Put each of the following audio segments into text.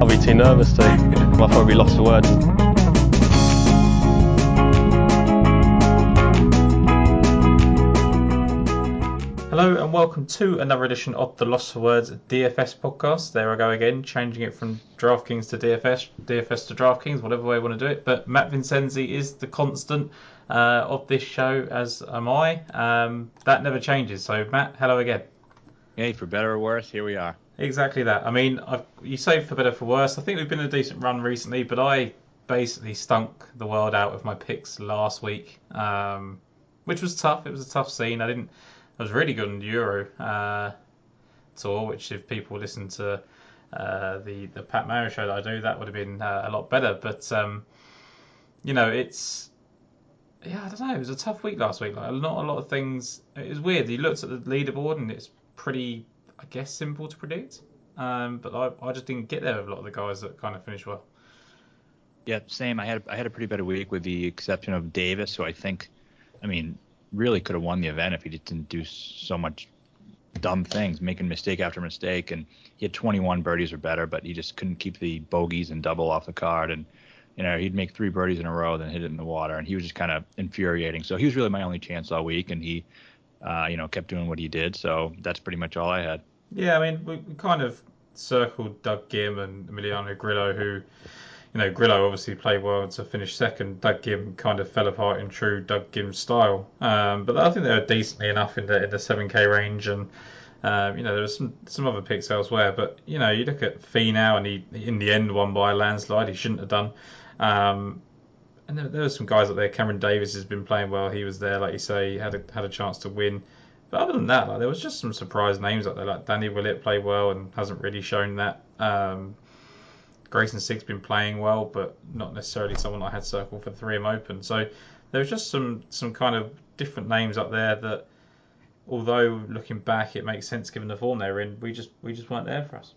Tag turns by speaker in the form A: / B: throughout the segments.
A: I'll be too nervous to. I'll probably lost for words.
B: Hello and welcome to another edition of the Lost for Words DFS podcast. There I go again, changing it from DraftKings to DFS, DFS to DraftKings, whatever way you want to do it. But Matt Vincenzi is the constant uh, of this show, as am I. Um, that never changes. So Matt, hello again.
C: Hey, for better or worse, here we are.
B: Exactly that. I mean, I've, you say for better for worse. I think we've been a decent run recently, but I basically stunk the world out with my picks last week, um, which was tough. It was a tough scene. I didn't. I was really good on the Euro uh, tour, which if people listen to uh, the the Pat Mayo show that I do, that would have been uh, a lot better. But um, you know, it's yeah, I don't know. It was a tough week last week. Like not a lot of things. It was weird. He looked at the leaderboard and it's pretty, I guess, simple to predict. Um, but I, I just didn't get there with a lot of the guys that kind of finished well.
C: Yeah, same. I had I had a pretty better week with the exception of Davis, who I think, I mean, really could have won the event if he didn't do so much dumb things, making mistake after mistake. And he had 21 birdies or better, but he just couldn't keep the bogeys and double off the card. And you know, he'd make three birdies in a row, then hit it in the water, and he was just kind of infuriating. So he was really my only chance all week, and he, uh, you know, kept doing what he did. So that's pretty much all I had.
B: Yeah, I mean, we, we kind of circled Doug Ghim and Emiliano Grillo, who you know, Grillo obviously played well to finish second. Doug Ghim kind of fell apart in true Doug Ghim style. Um, but I think they were decently enough in the in the 7k range, and um, you know there was some some other picks elsewhere. But you know, you look at Finau, and he in the end won by a landslide. He shouldn't have done. Um, and there, there were some guys up there. Cameron Davis has been playing well. He was there, like you say, had a, had a chance to win. But other than that, like there was just some surprise names up there. Like Danny Willett played well and hasn't really shown that. Um, Greyson Sigg's been playing well, but not necessarily someone I had circled for the 3M Open. So there was just some some kind of different names up there that, although looking back it makes sense given the form they're in, we just we just weren't there for us.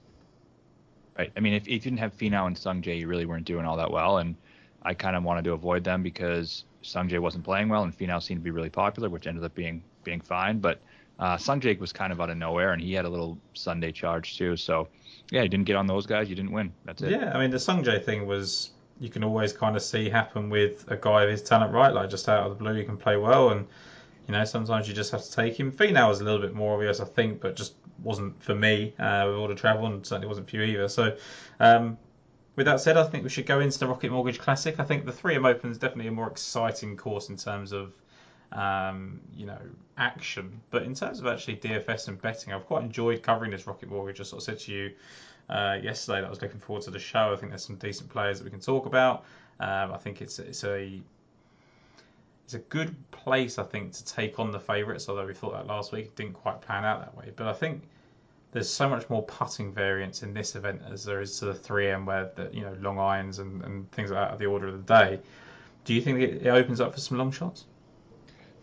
C: Right. I mean, if, if you didn't have Finau and Sungjae, you really weren't doing all that well, and I kind of wanted to avoid them because Sungjae wasn't playing well, and Finau seemed to be really popular, which ended up being being fine. But uh, Sungjae was kind of out of nowhere, and he had a little Sunday charge too. So yeah, you didn't get on those guys, you didn't win. That's it.
B: Yeah, I mean the Sungjae thing was you can always kind of see happen with a guy of his talent, right? Like just out of the blue, he can play well, and you know sometimes you just have to take him. Finau was a little bit more obvious, I think, but just wasn't for me uh, with all the travel, and certainly wasn't for you either. So. Um, with that said, I think we should go into the Rocket Mortgage Classic. I think the 3M Open is definitely a more exciting course in terms of um, you know, action. But in terms of actually DFS and betting, I've quite enjoyed covering this Rocket Mortgage. I sort of said to you uh, yesterday that I was looking forward to the show. I think there's some decent players that we can talk about. Um, I think it's it's a it's a good place, I think, to take on the favourites. Although we thought that last week didn't quite pan out that way, but I think there's so much more putting variance in this event as there is to the 3M, where the, you know long irons and, and things like that are the order of the day. Do you think it, opens up for some long shots?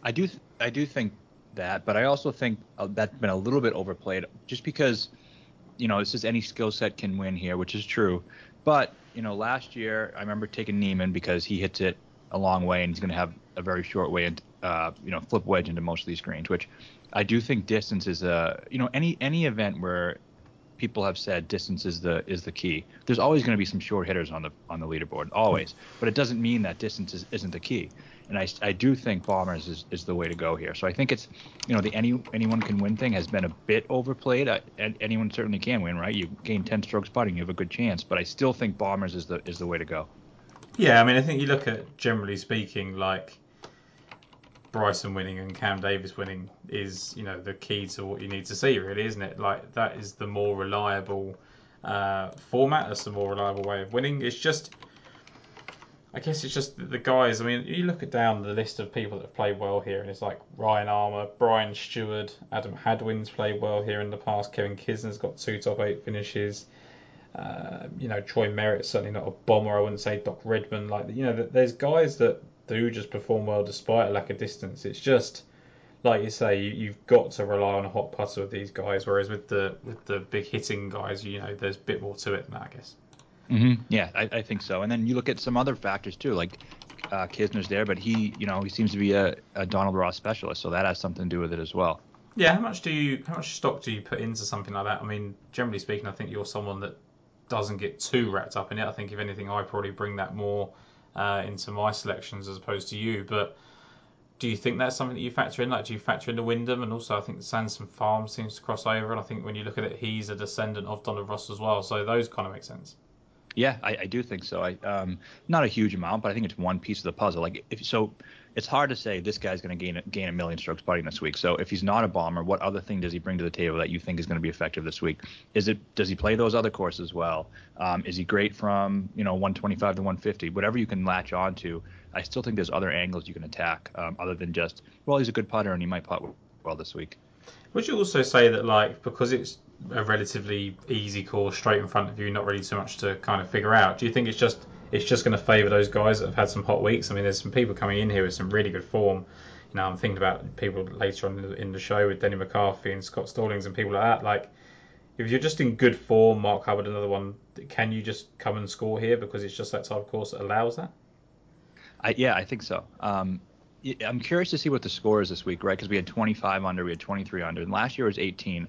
C: I do I do think that, but I also think uh, that's been a little bit overplayed, just because you know this is any skill set can win here, which is true. But you know, last year I remember taking Niemann because he hits it a long way and he's going to have a very short way and uh, you know flip wedge into most of these greens, which I do think distance is a you know any any event where people have said distance is the is the key. There's always going to be some short hitters on the on the leaderboard, always. But it doesn't mean that distance is, isn't the key and I, I do think bombers is, is the way to go here. So I think it's you know the any anyone can win thing has been a bit overplayed. I, anyone certainly can win, right? You gain 10 strokes putting, you have a good chance. But I still think bombers is the is the way to go.
B: Yeah, I mean I think you look at generally speaking like Bryson winning and Cam Davis winning is you know the key to what you need to see, really, isn't it? Like that is the more reliable uh, format. That's the more reliable way of winning. It's just I guess it's just the guys. I mean, you look at down the list of people that have played well here, and it's like Ryan Armour, Brian Stuard, Adam Hadwin's played well here in the past. Kevin Kisner's got two top eight finishes. Uh, you know, Troy Merritt's certainly not a bomber. I wouldn't say Doc Redman. Like, you know, there's guys that do just perform well despite a lack of distance. It's just like you say, you, have got to rely on a hot putter with these guys. Whereas with the with the big hitting guys, you know, there's a bit more to it than that, I guess.
C: Mm-hmm. Yeah, I, I, think so. And then you look at some other factors too, like uh, Kisner's there, but he, you know, he seems to be a, a, Donald Ross specialist, so that has something to do with it as well.
B: Yeah, how much do you how much stock do you put into something like that? I mean, generally speaking, I think you're someone that doesn't get too wrapped up in it. I think if anything, I probably bring that more uh, into my selections as opposed to you. But do you think that's something that you factor in? Like, do you factor in the Wyndham? And also, I think the Sanderson Farm seems to cross over. And I think when you look at it, he's a descendant of Donald Ross as well. So those kind of make sense.
C: Yeah, I, I do think so. I um, not a huge amount, but I think it's one piece of the puzzle. Like if so, it's hard to say this guy's going to gain gain a million strokes putting this week. So if he's not a bomber, what other thing does he bring to the table that you think is going to be effective this week? Is it does he play those other courses well? Um, is he great from you know 125 to 150? Whatever you can latch onto, I still think there's other angles you can attack um, other than just well he's a good putter and he might putt well this week.
B: Would you also say that like because it's a relatively easy course straight in front of you, not really too much to kind of figure out? Do you think it's just it's just going to favour those guys that have had some hot weeks? I mean, there's some people coming in here with some really good form. You know, I'm thinking about people later on in the show with Denny McCarthy and Scott Stallings and people like that. Like, if you're just in good form, Mark Hubbard, another one, can you just come and score here because it's just that type of course that allows that?
C: I, yeah, I think so. Um, I'm curious to see what the score is this week, right? Because we had 25 under, we had 23 under, and last year was 18.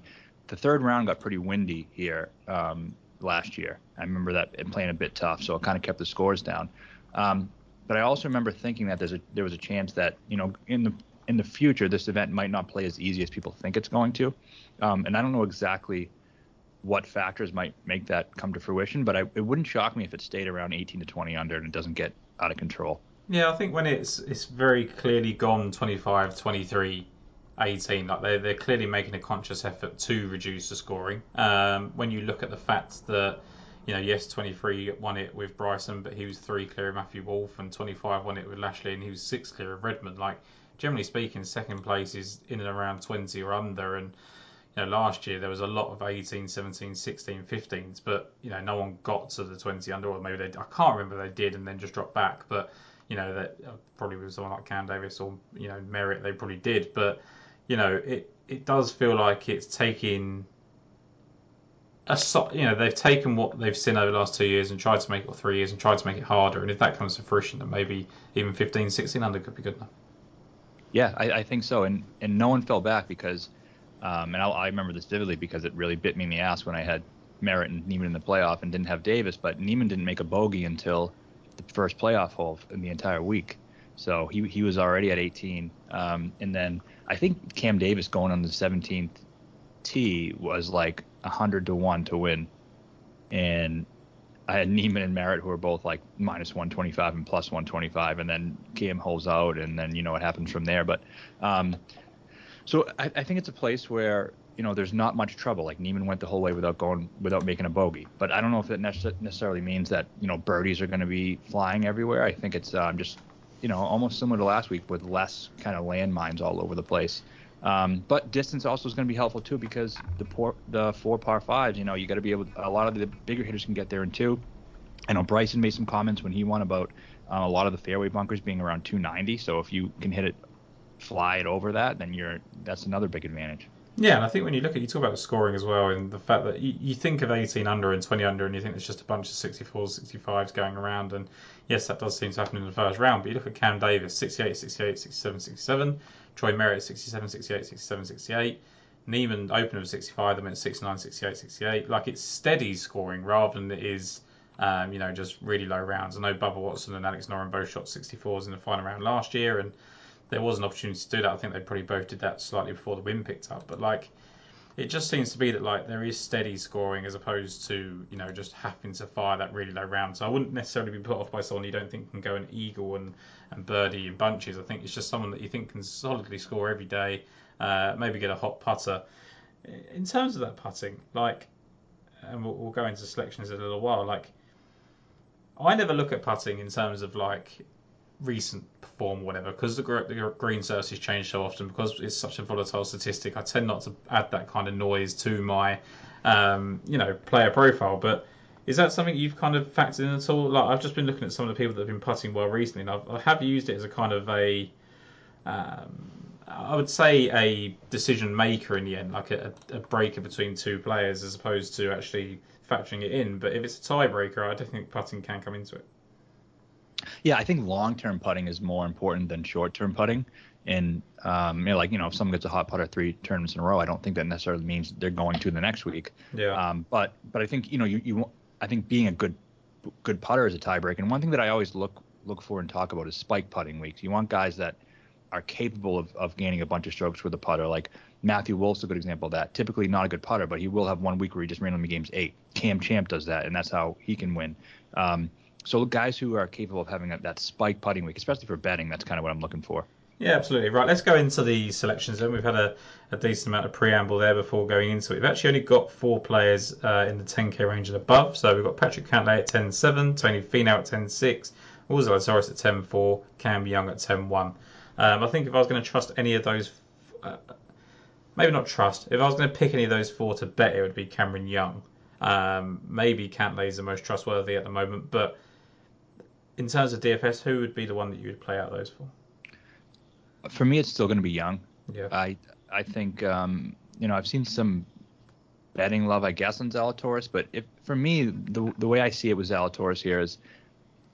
C: The third round got pretty windy here um, last year. I remember that playing a bit tough, so it kind of kept the scores down. Um, but I also remember thinking that there's a, there was a chance that you know in the in the future this event might not play as easy as people think it's going to, um, and I don't know exactly what factors might make that come to fruition, but I, it wouldn't shock me if it stayed around 18 to 20 under and it doesn't get out of control.
B: Yeah, I think when it's it's very clearly gone 25, 23, 18, like they're, they're clearly making a conscious effort to reduce the scoring. Um, when you look at the fact that, you know, yes, 23 won it with Bryson, but he was three clear of Matthew Wolff, and 25 won it with Lashley, and he was six clear of Redman. Like, generally speaking, second place is in and around 20 or under, and you know, last year there was a lot of 18, 17, 16, 15s, but you know, no one got to the 20 under, or maybe they, I can't remember they did and then just dropped back, but you know, that uh, probably with someone like Cam Davis or you know Merritt, they probably did. But you know, it it does feel like it's taking a you know they've taken what they've seen over the last two years and tried to make it or three years and tried to make it harder. And if that comes to fruition, then maybe even 15, 16 under could be good enough.
C: Yeah, I, I think so. And and no one fell back because, um, and I, I remember this vividly because it really bit me in the ass when I had Merritt and Niemann in the playoff and didn't have Davis, but Niemann didn't make a bogey until the first playoff hole in the entire week. So he he was already at 18. Um, and then I think Cam Davis going on the 17th tee was like 100 to one to win, and I had Niemann and Merritt who were both like minus 125 and plus 125, and then Cam holds out, and then you know what happens from there. But um, so I, I think it's a place where you know, there's not much trouble. Like Niemann went the whole way without going, without making a bogey. But I don't know if that necessarily means that you know birdies are going to be flying everywhere. I think it's um, just, you know, almost similar to last week with less kind of landmines all over the place. Um, but distance also is going to be helpful too because the poor, the four par fives, you know, you got to be able. A lot of the bigger hitters can get there in two. I know Bryson made some comments when he won about uh, a lot of the fairway bunkers being around 290. So if you can hit it, fly it over that, then you're that's another big advantage.
B: Yeah, and I think when you look at you talk about the scoring as well, and the fact that you, you think of 18 under and 20 under, and you think there's just a bunch of 64s, 65s going around, and yes, that does seem to happen in the first round. But you look at Cam Davis, 68, 68, 67, 67. Troy Merritt, 67, 68, 67, 68. Niemann opened with 65, then went 69, 68, 68. Like it's steady scoring rather than it is, um, you know, just really low rounds. I know Bubba Watson and Alex Noren both shot 64s in the final round last year, and there was an opportunity to do that. I think they probably both did that slightly before the wind picked up. But like, it just seems to be that like there is steady scoring as opposed to you know just having to fire that really low round. So I wouldn't necessarily be put off by someone you don't think can go an eagle and and birdie in bunches. I think it's just someone that you think can solidly score every day. Uh, maybe get a hot putter. In terms of that putting, like, and we'll, we'll go into selections in a little while. Like, I never look at putting in terms of like recent form or whatever, because the, the green surfaces change so often, because it's such a volatile statistic, I tend not to add that kind of noise to my, um, you know, player profile. But is that something you've kind of factored in at all? Like I've just been looking at some of the people that have been putting well recently, and I've, I have used it as a kind of a, um, I would say a decision maker in the end, like a, a breaker between two players, as opposed to actually factoring it in. But if it's a tiebreaker, I don't think putting can come into it.
C: Yeah, I think long-term putting is more important than short-term putting. And um, you know, like you know, if someone gets a hot putter three tournaments in a row, I don't think that necessarily means they're going to the next week.
B: Yeah.
C: Um, but but I think you know you you I think being a good good putter is a tiebreaker. And one thing that I always look look for and talk about is spike putting weeks. You want guys that are capable of, of gaining a bunch of strokes with a putter. Like Matthew Wolff's a good example of that. Typically not a good putter, but he will have one week where he just randomly games eight. Cam Champ does that, and that's how he can win. Um, so guys who are capable of having that spike putting week, especially for betting, that's kind of what I'm looking for.
B: Yeah, absolutely. Right, let's go into the selections then. We've had a, a decent amount of preamble there before going into it. We've actually only got four players uh, in the 10k range and above. So we've got Patrick Cantlay at 10.7, Tony Finau at 10.6, Will Zalatoris at 10.4, Cam Young at 10.1. Um, I think if I was going to trust any of those, uh, maybe not trust, if I was going to pick any of those four to bet, it would be Cameron Young. Um, maybe Cantlay is the most trustworthy at the moment, but in terms of DFS, who would be the one that you would play out those for?
C: For me, it's still going to be Young.
B: Yeah.
C: I I think um, you know I've seen some betting love, I guess, on Zalatoris, but if for me the the way I see it with Zalatoris here is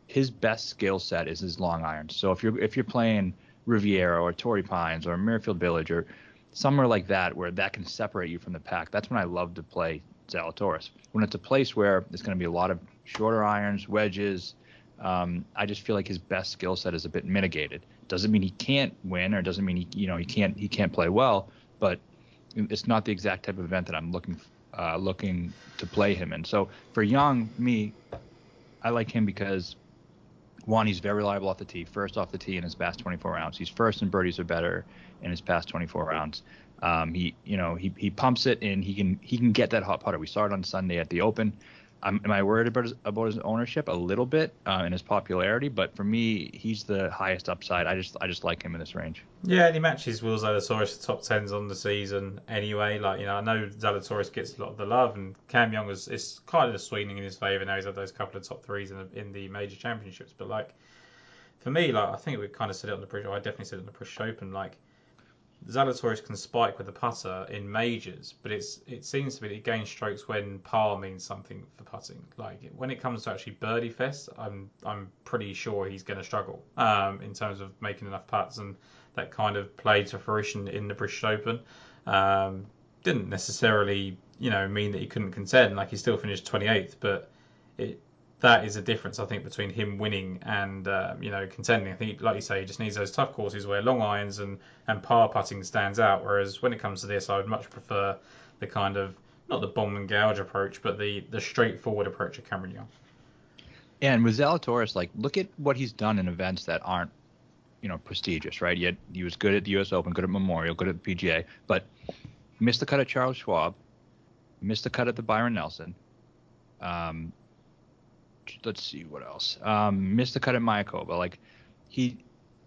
C: his best skill set is his long irons. So if you're if you're playing Riviera or Torrey Pines or Muirfield Village or somewhere like that where that can separate you from the pack, that's when I love to play Zalatoris. When it's a place where there's going to be a lot of shorter irons, wedges, um, I just feel like his best skill set is a bit mitigated. Doesn't mean he can't win, or doesn't mean he, you know, he can't he can't play well, but it's not the exact type of event that I'm looking uh, looking to play him in. So for Young, me, I like him because one, he's very reliable off the tee, first off the tee in his past 24 rounds. He's first in birdies or better in his past 24 rounds. Um, he, you know, he, he pumps it and he can he can get that hot putter. We saw it on Sunday at the Open. Um, am I worried about his, about his ownership a little bit uh, and his popularity? But for me, he's the highest upside. I just I just like him in this range.
B: Yeah, and he matches Will Zalatoris top tens on the season anyway. Like you know, I know Zalatoris gets a lot of the love, and Cam Young is, is kind of swinging in his favour now. He's had those couple of top threes in the, in the major championships. But like for me, like I think we kind of said it on the British. I definitely said it on the British Open. Like Zalatoris can spike with the putter in majors, but it's it seems to be that he gains strokes when par means something for putting. Like when it comes to actually birdie fest, I'm I'm pretty sure he's going to struggle um, in terms of making enough putts, and that kind of played to fruition in the British Open. Um, didn't necessarily you know mean that he couldn't contend. Like he still finished 28th, but it that is a difference I think between him winning and uh, you know contending. I think, like you say, he just needs those tough courses where long irons and and par putting stands out. Whereas when it comes to this, I would much prefer the kind of not the bomb and gouge approach, but the the straightforward approach of Cameron Young.
C: Yeah, And with Zalatoris, like look at what he's done in events that aren't you know prestigious, right? Yet he was good at the U.S. Open, good at Memorial, good at the PGA, but missed the cut at Charles Schwab, missed the cut at the Byron Nelson. Um, let's see what else. Um, missed the cut at Mayakoba. Like he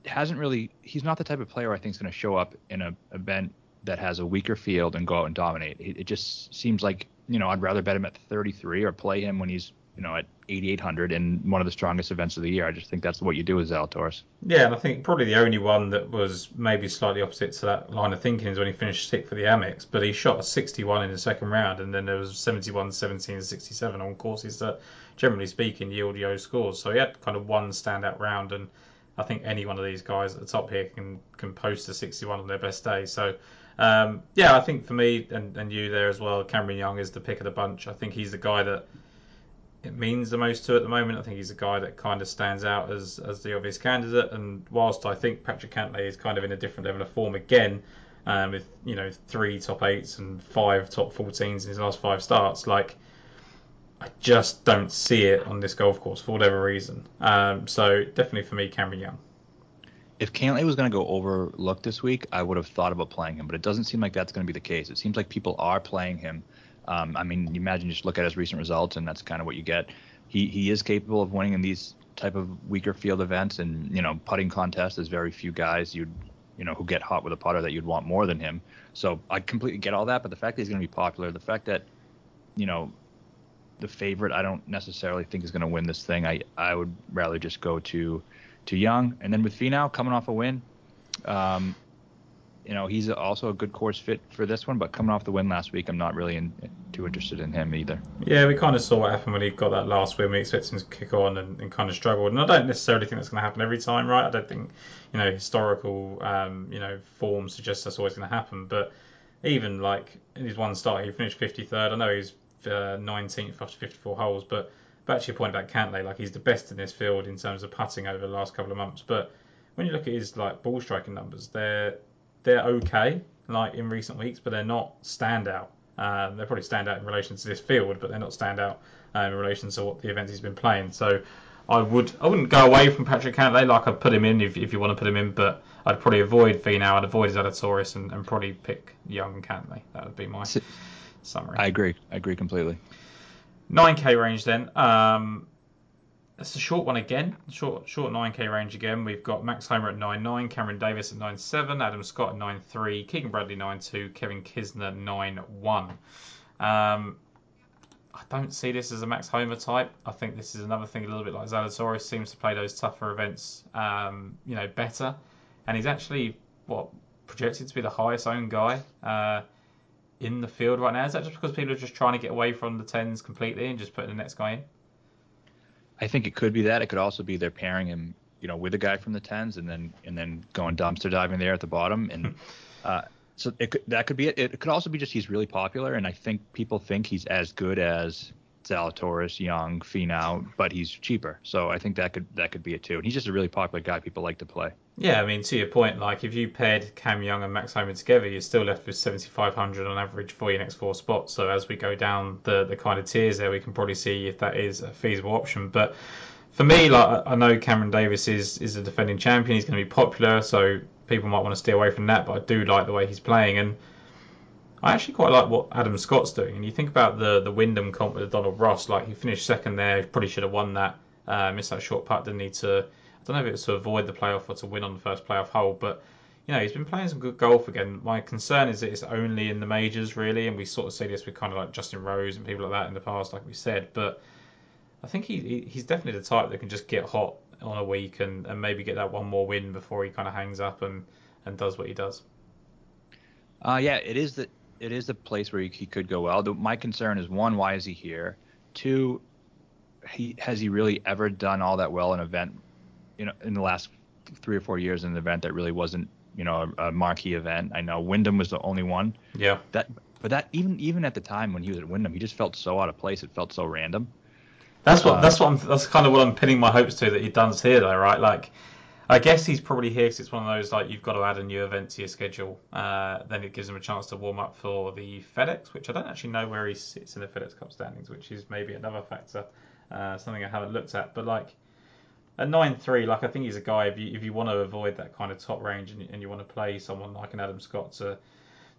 C: hasn't really. He's not the type of player I think is going to show up in an event that has a weaker field and go out and dominate. It, it, just seems like you know I'd rather bet him at 33 or play him when he's you know at 8800 in one of the strongest events of the year. I just think that's what you do with Zalatoris.
B: Yeah, and I think probably the only one that was maybe slightly opposite to that line of thinking is when he finished sixth for the Amex, but he shot a 61 in the second round, and then there was 71, 17, and 67 on courses that, generally speaking, yield yo scores. So he had kind of one standout round, and I think any one of these guys at the top here can can post a 61 on their best day. So. Um, yeah, I think for me and, and you there as well, Cameron Young is the pick of the bunch. I think he's the guy that it means the most to at the moment. I think he's a guy that kind of stands out as as the obvious candidate. And whilst I think Patrick Cantlay is kind of in a different level of form again, um, with you know three top eights and five top 14s in his last five starts, like I just don't see it on this golf course for whatever reason. Um, so definitely for me, Cameron Young.
C: If Cantlay was going to go overlooked this week, I would have thought about playing him, but it doesn't seem like that's going to be the case. It seems like people are playing him um, I mean, you imagine just look at his recent results, and that's kind of what you get. He he is capable of winning in these type of weaker field events, and you know, putting contests. There's very few guys you'd you know who get hot with a putter that you'd want more than him. So I completely get all that, but the fact that he's going to be popular, the fact that you know the favorite, I don't necessarily think is going to win this thing. I I would rather just go to to Young, and then with Finau coming off a win. Um, you know, he's also a good course fit for this one, but coming off the win last week, I'm not really in, too interested in him either.
B: Yeah, we kind of saw what happened when he got that last win. We expected him to kick on and, and kind of struggled. And I don't necessarily think that's going to happen every time, right? I don't think, you know, historical, um, you know, form suggests that's always going to happen. But even like in his one start, he finished 53rd. I know he's uh, 19th after 54 holes, but back to your point about Cantlay, like he's the best in this field in terms of putting over the last couple of months. But when you look at his like ball striking numbers, they're they're okay, like in recent weeks, but they're not standout. Um, they're probably stand out in relation to this field, but they're not stand out uh, in relation to what the events he's been playing. So I would I wouldn't go away from Patrick Cantlay. Like I'd put him in if, if you want to put him in, but I'd probably avoid Finau. I'd avoid Zalatoris and, and probably pick Young and Cantlay. That would be my summary.
C: I agree. I agree completely.
B: 9k range then. Um, it's a short one again. Short short 9k range again. We've got Max Homa at 9.9, Cameron Davis at 9.7, Adam Scott at 9.3, Keegan Bradley 9.2, Kevin Kisner 9.1. Um, I don't see this as a Max Homa type. I think this is another thing a little bit like Zalatoris seems to play those tougher events, um, you know, better. And he's actually what projected to be the highest owned guy uh, in the field right now. Is that just because people are just trying to get away from the tens completely and just putting the next guy in?
C: I think it could be that. It could also be they're pairing him, you know, with a guy from the tens, and then and then going dumpster diving there at the bottom, and uh, so it could, that could be it. It could also be just he's really popular, and I think people think he's as good as Zalatoris, Young, Finau, but he's cheaper. So I think that could that could be it too. And he's just a really popular guy people like to play.
B: Yeah, I mean to your point, like if you paired Cam Young and Max Homa together, you're still left with 7,500 on average for your next four spots. So as we go down the the kind of tiers there, we can probably see if that is a feasible option. But for me, like I know Cameron Davis is is a defending champion. He's going to be popular, so people might want to steer away from that. But I do like the way he's playing and. I actually quite like what Adam Scott's doing. And you think about the the Wyndham comp with Donald Ross, like he finished second there, he probably should have won that. Uh, missed that short putt, didn't need to. I don't know if it was to avoid the playoff or to win on the first playoff hole, but you know he's been playing some good golf again. My concern is that it's only in the majors really, and we sort of see this with kind of like Justin Rose and people like that in the past, like we said. But I think he he's definitely the type that can just get hot on a week and, and maybe get that one more win before he kind of hangs up and, and does what he does.
C: Uh, yeah, it is the it is a place where he, he could go well. The, my concern is one, why is he here? Two, he has he really ever done all that well in an event, you know, in the last three or four years in an event that really wasn't, you know, a, a marquee event. I know Wyndham was the only one.
B: Yeah.
C: That, but that even even at the time when he was at Wyndham, he just felt so out of place. It felt so random.
B: That's what uh, that's what I'm, that's kind of what I'm pinning my hopes to that he does here though, right? Like I guess he's probably here because it's one of those like you've got to add a new event to your schedule. Uh, then it gives him a chance to warm up for the FedEx, which I don't actually know where he sits in the FedEx Cup standings, which is maybe another factor, uh, something I haven't looked at. But like at nine three, like I think he's a guy if you if you want to avoid that kind of top range and, and you want to play someone like an Adam Scott to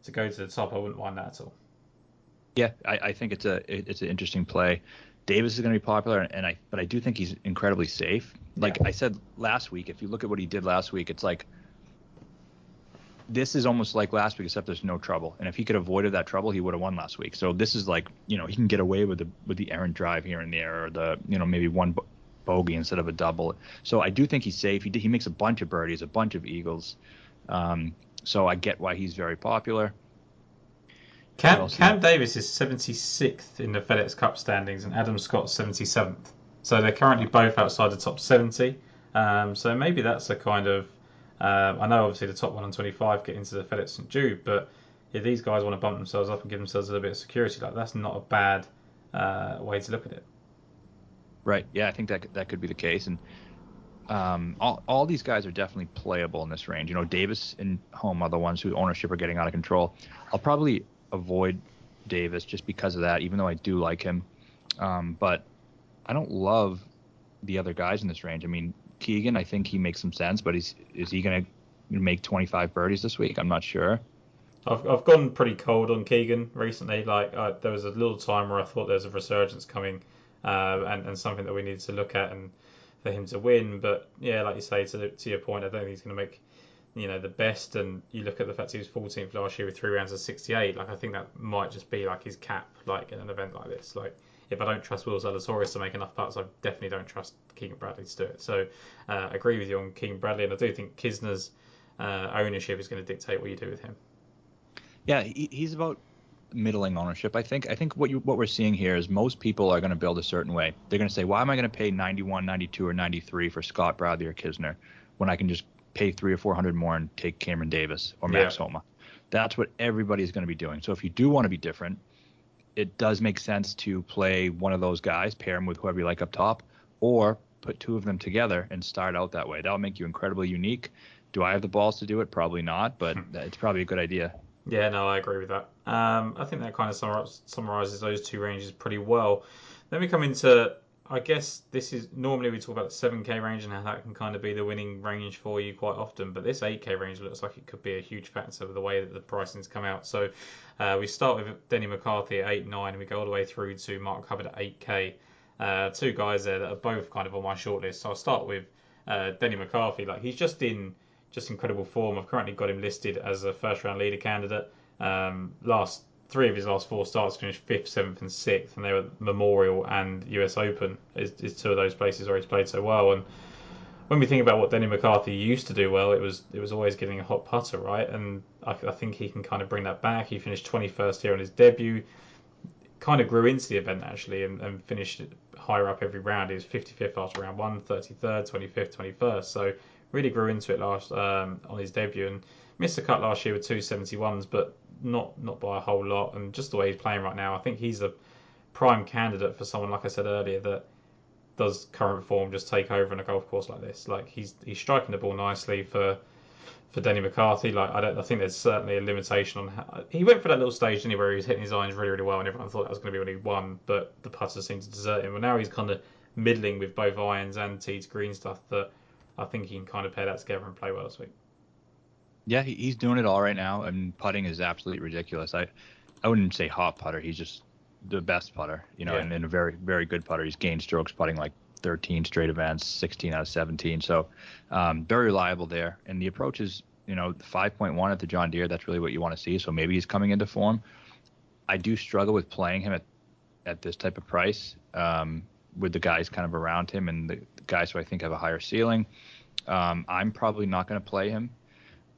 B: to go to the top, I wouldn't mind that at all.
C: Yeah, I, I think it's a it's an interesting play. Davis is going to be popular, and I but I do think he's incredibly safe. Like yeah. I said last week, if you look at what he did last week, it's like this is almost like last week, except there's no trouble. And if he could have avoided that trouble, he would have won last week. So this is like you know he can get away with the with the errant drive here and there, or the you know maybe one bogey instead of a double. So I do think he's safe. He did, he makes a bunch of birdies, a bunch of eagles. Um, so I get why he's very popular.
B: Cam, Cam Davis is 76th in the FedEx Cup standings, and Adam Scott 77th. So they're currently both outside the top 70. Um, so maybe that's a kind of. Uh, I know obviously the top one and 25 get into the FedEx St Jude, but if these guys want to bump themselves up and give themselves a little bit of security, like that's not a bad uh, way to look at it.
C: Right. Yeah, I think that that could be the case, and um, all all these guys are definitely playable in this range. You know, Davis and Homa are the ones whose ownership are getting out of control. I'll probably avoid Davis just because of that, even though I do like him. Um, but I don't love the other guys in this range. I mean, Keegan, I think he makes some sense, but is is he going to make 25 birdies this week? I'm not sure.
B: I've I've gone pretty cold on Keegan recently. Like uh, there was a little time where I thought there was a resurgence coming, uh, and and something that we needed to look at and for him to win. But yeah, like you say, to to your point, I don't think he's going to make you know the best and you look at the fact he was 14th last year with three rounds of 68 like I think that might just be like his cap like in an event like this like if I don't trust Will Zalatoris to make enough putts I definitely don't trust Keegan Bradley to do it so uh, I agree with you on Keegan Bradley and I do think Kisner's uh, ownership is going to dictate what you do with him
C: yeah he's about middling ownership. I think I think what you what we're seeing here is most people are going to build a certain way. They're going to say, why am I going to pay 91, 92, or 93 for Scott Bradley or Kisner when I can just pay three or four hundred more and take Cameron Davis or Max yeah. Homa? That's what everybody is going to be doing. So if you do want to be different, it does make sense to play one of those guys, pair him with whoever you like up top, or put two of them together and start out that way. That'll make you incredibly unique. Do I have the balls to do it? Probably not, but hmm. it's probably a good idea.
B: Yeah, no, I agree with that. Um, I think that kind of summarizes those two ranges pretty well. Then we come into, I guess this is normally we talk about the 7k range and how that can kind of be the winning range for you quite often, but this 8k range looks like it could be a huge factor with the way that the pricing's come out. So uh, we start with Denny McCarthy at 8 9, and we go all the way through to Mark Hubbard at 8k. Uh, two guys there that are both kind of on my shortlist. So I'll start with uh, Denny McCarthy. Like he's just in just incredible form. I've currently got him listed as a first round leader candidate. Um, last three of his last four starts finished fifth, seventh, and sixth, and they were Memorial and US Open is, is two of those places where he's played so well. And when we think about what Denny McCarthy used to do well, it was it was always getting a hot putter, right? And I, I think he can kind of bring that back. He finished 21st here on his debut. Kind of grew into the event actually and, and finished higher up every round. He was 55th after round one, 33rd, 25th, 21st. So really grew into it last um, on his debut and missed a cut last year with two seventy ones, but not not by a whole lot. And just the way he's playing right now, I think he's a prime candidate for someone like I said earlier that does current form just take over in a golf course like this. Like he's he's striking the ball nicely for for Denny McCarthy. Like I don't I think there's certainly a limitation on how he went for that little stage anyway where he was hitting his irons really really well and everyone thought that was going to be when he won, but the putters seemed to desert him. But now he's kind of middling with both irons and tee to green stuff that I think he can kind of pair that together and play well this week.
C: Yeah, he's doing it all right now, and putting is absolutely ridiculous. I, I wouldn't say hot putter. He's just the best putter, you know, yeah. and, and a very, very good putter. He's gained strokes putting like 13 straight events, 16 out of 17. So um, very reliable there. And the approach is, you know, 5.1 at the John Deere. That's really what you want to see. So maybe he's coming into form. I do struggle with playing him at, at this type of price um, with the guys kind of around him and the guys who I think have a higher ceiling. Um, I'm probably not going to play him,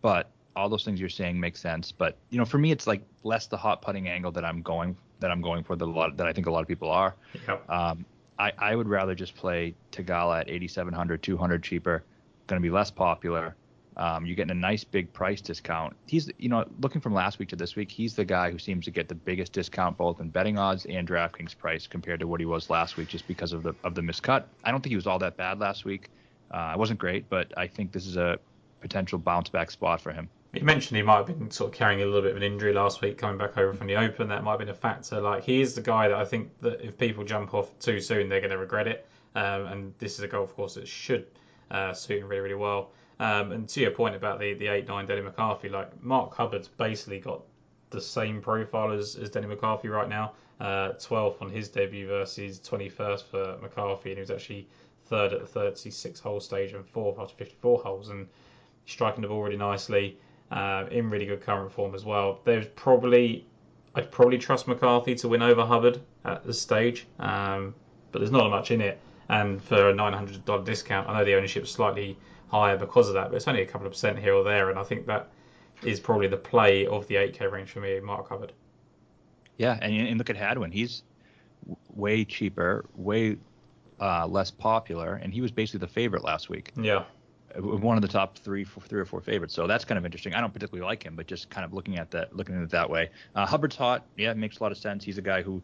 C: but all those things you're saying make sense. But you know, for me, it's like less the hot putting angle that I'm going that I'm going for that a lot that I think a lot of people are.
B: Yep.
C: Um, I, I would rather just play Theegala at 8,700, 200 cheaper, going to be less popular. Um, you're getting a nice big price discount. He's, you know, looking from last week to this week, he's the guy who seems to get the biggest discount both in betting odds and DraftKings price compared to what he was last week, just because of the of the miscut. I don't think he was all that bad last week. Uh, it wasn't great, but I think this is a potential bounce back spot for him.
B: You mentioned he might have been sort of carrying a little bit of an injury last week, coming back over from the Open. That might have been a factor. Like he is the guy that I think that if people jump off too soon, they're going to regret it. Um, and this is a golf course that should uh, suit him really, really well. Um, and to your point about the the eight nine Denny McCarthy, like Mark Hubbard's basically got the same profile as, as Denny McCarthy right now. Uh, 12th on his debut versus 21st for McCarthy, and he was actually third at the 36 hole stage and fourth after 54 holes, and striking the ball really nicely, uh, in really good current form as well. There's probably I'd probably trust McCarthy to win over Hubbard at this stage, um, but there's not much in it. And for a $900 discount, I know the ownership is slightly higher because of that, but it's only a couple of percent here or there, and I think that is probably the play of the 8K range for me, Mark Hubbard.
C: Yeah, and, and look at Hadwin. He's way cheaper, way uh, less popular, and he was basically the favorite last week.
B: Yeah.
C: One of the top three, four, three or four favorites. So that's kind of interesting. I don't particularly like him, but just kind of looking at that, looking at it that way. Uh, Hubbard's hot. Yeah, it makes a lot of sense. He's a guy who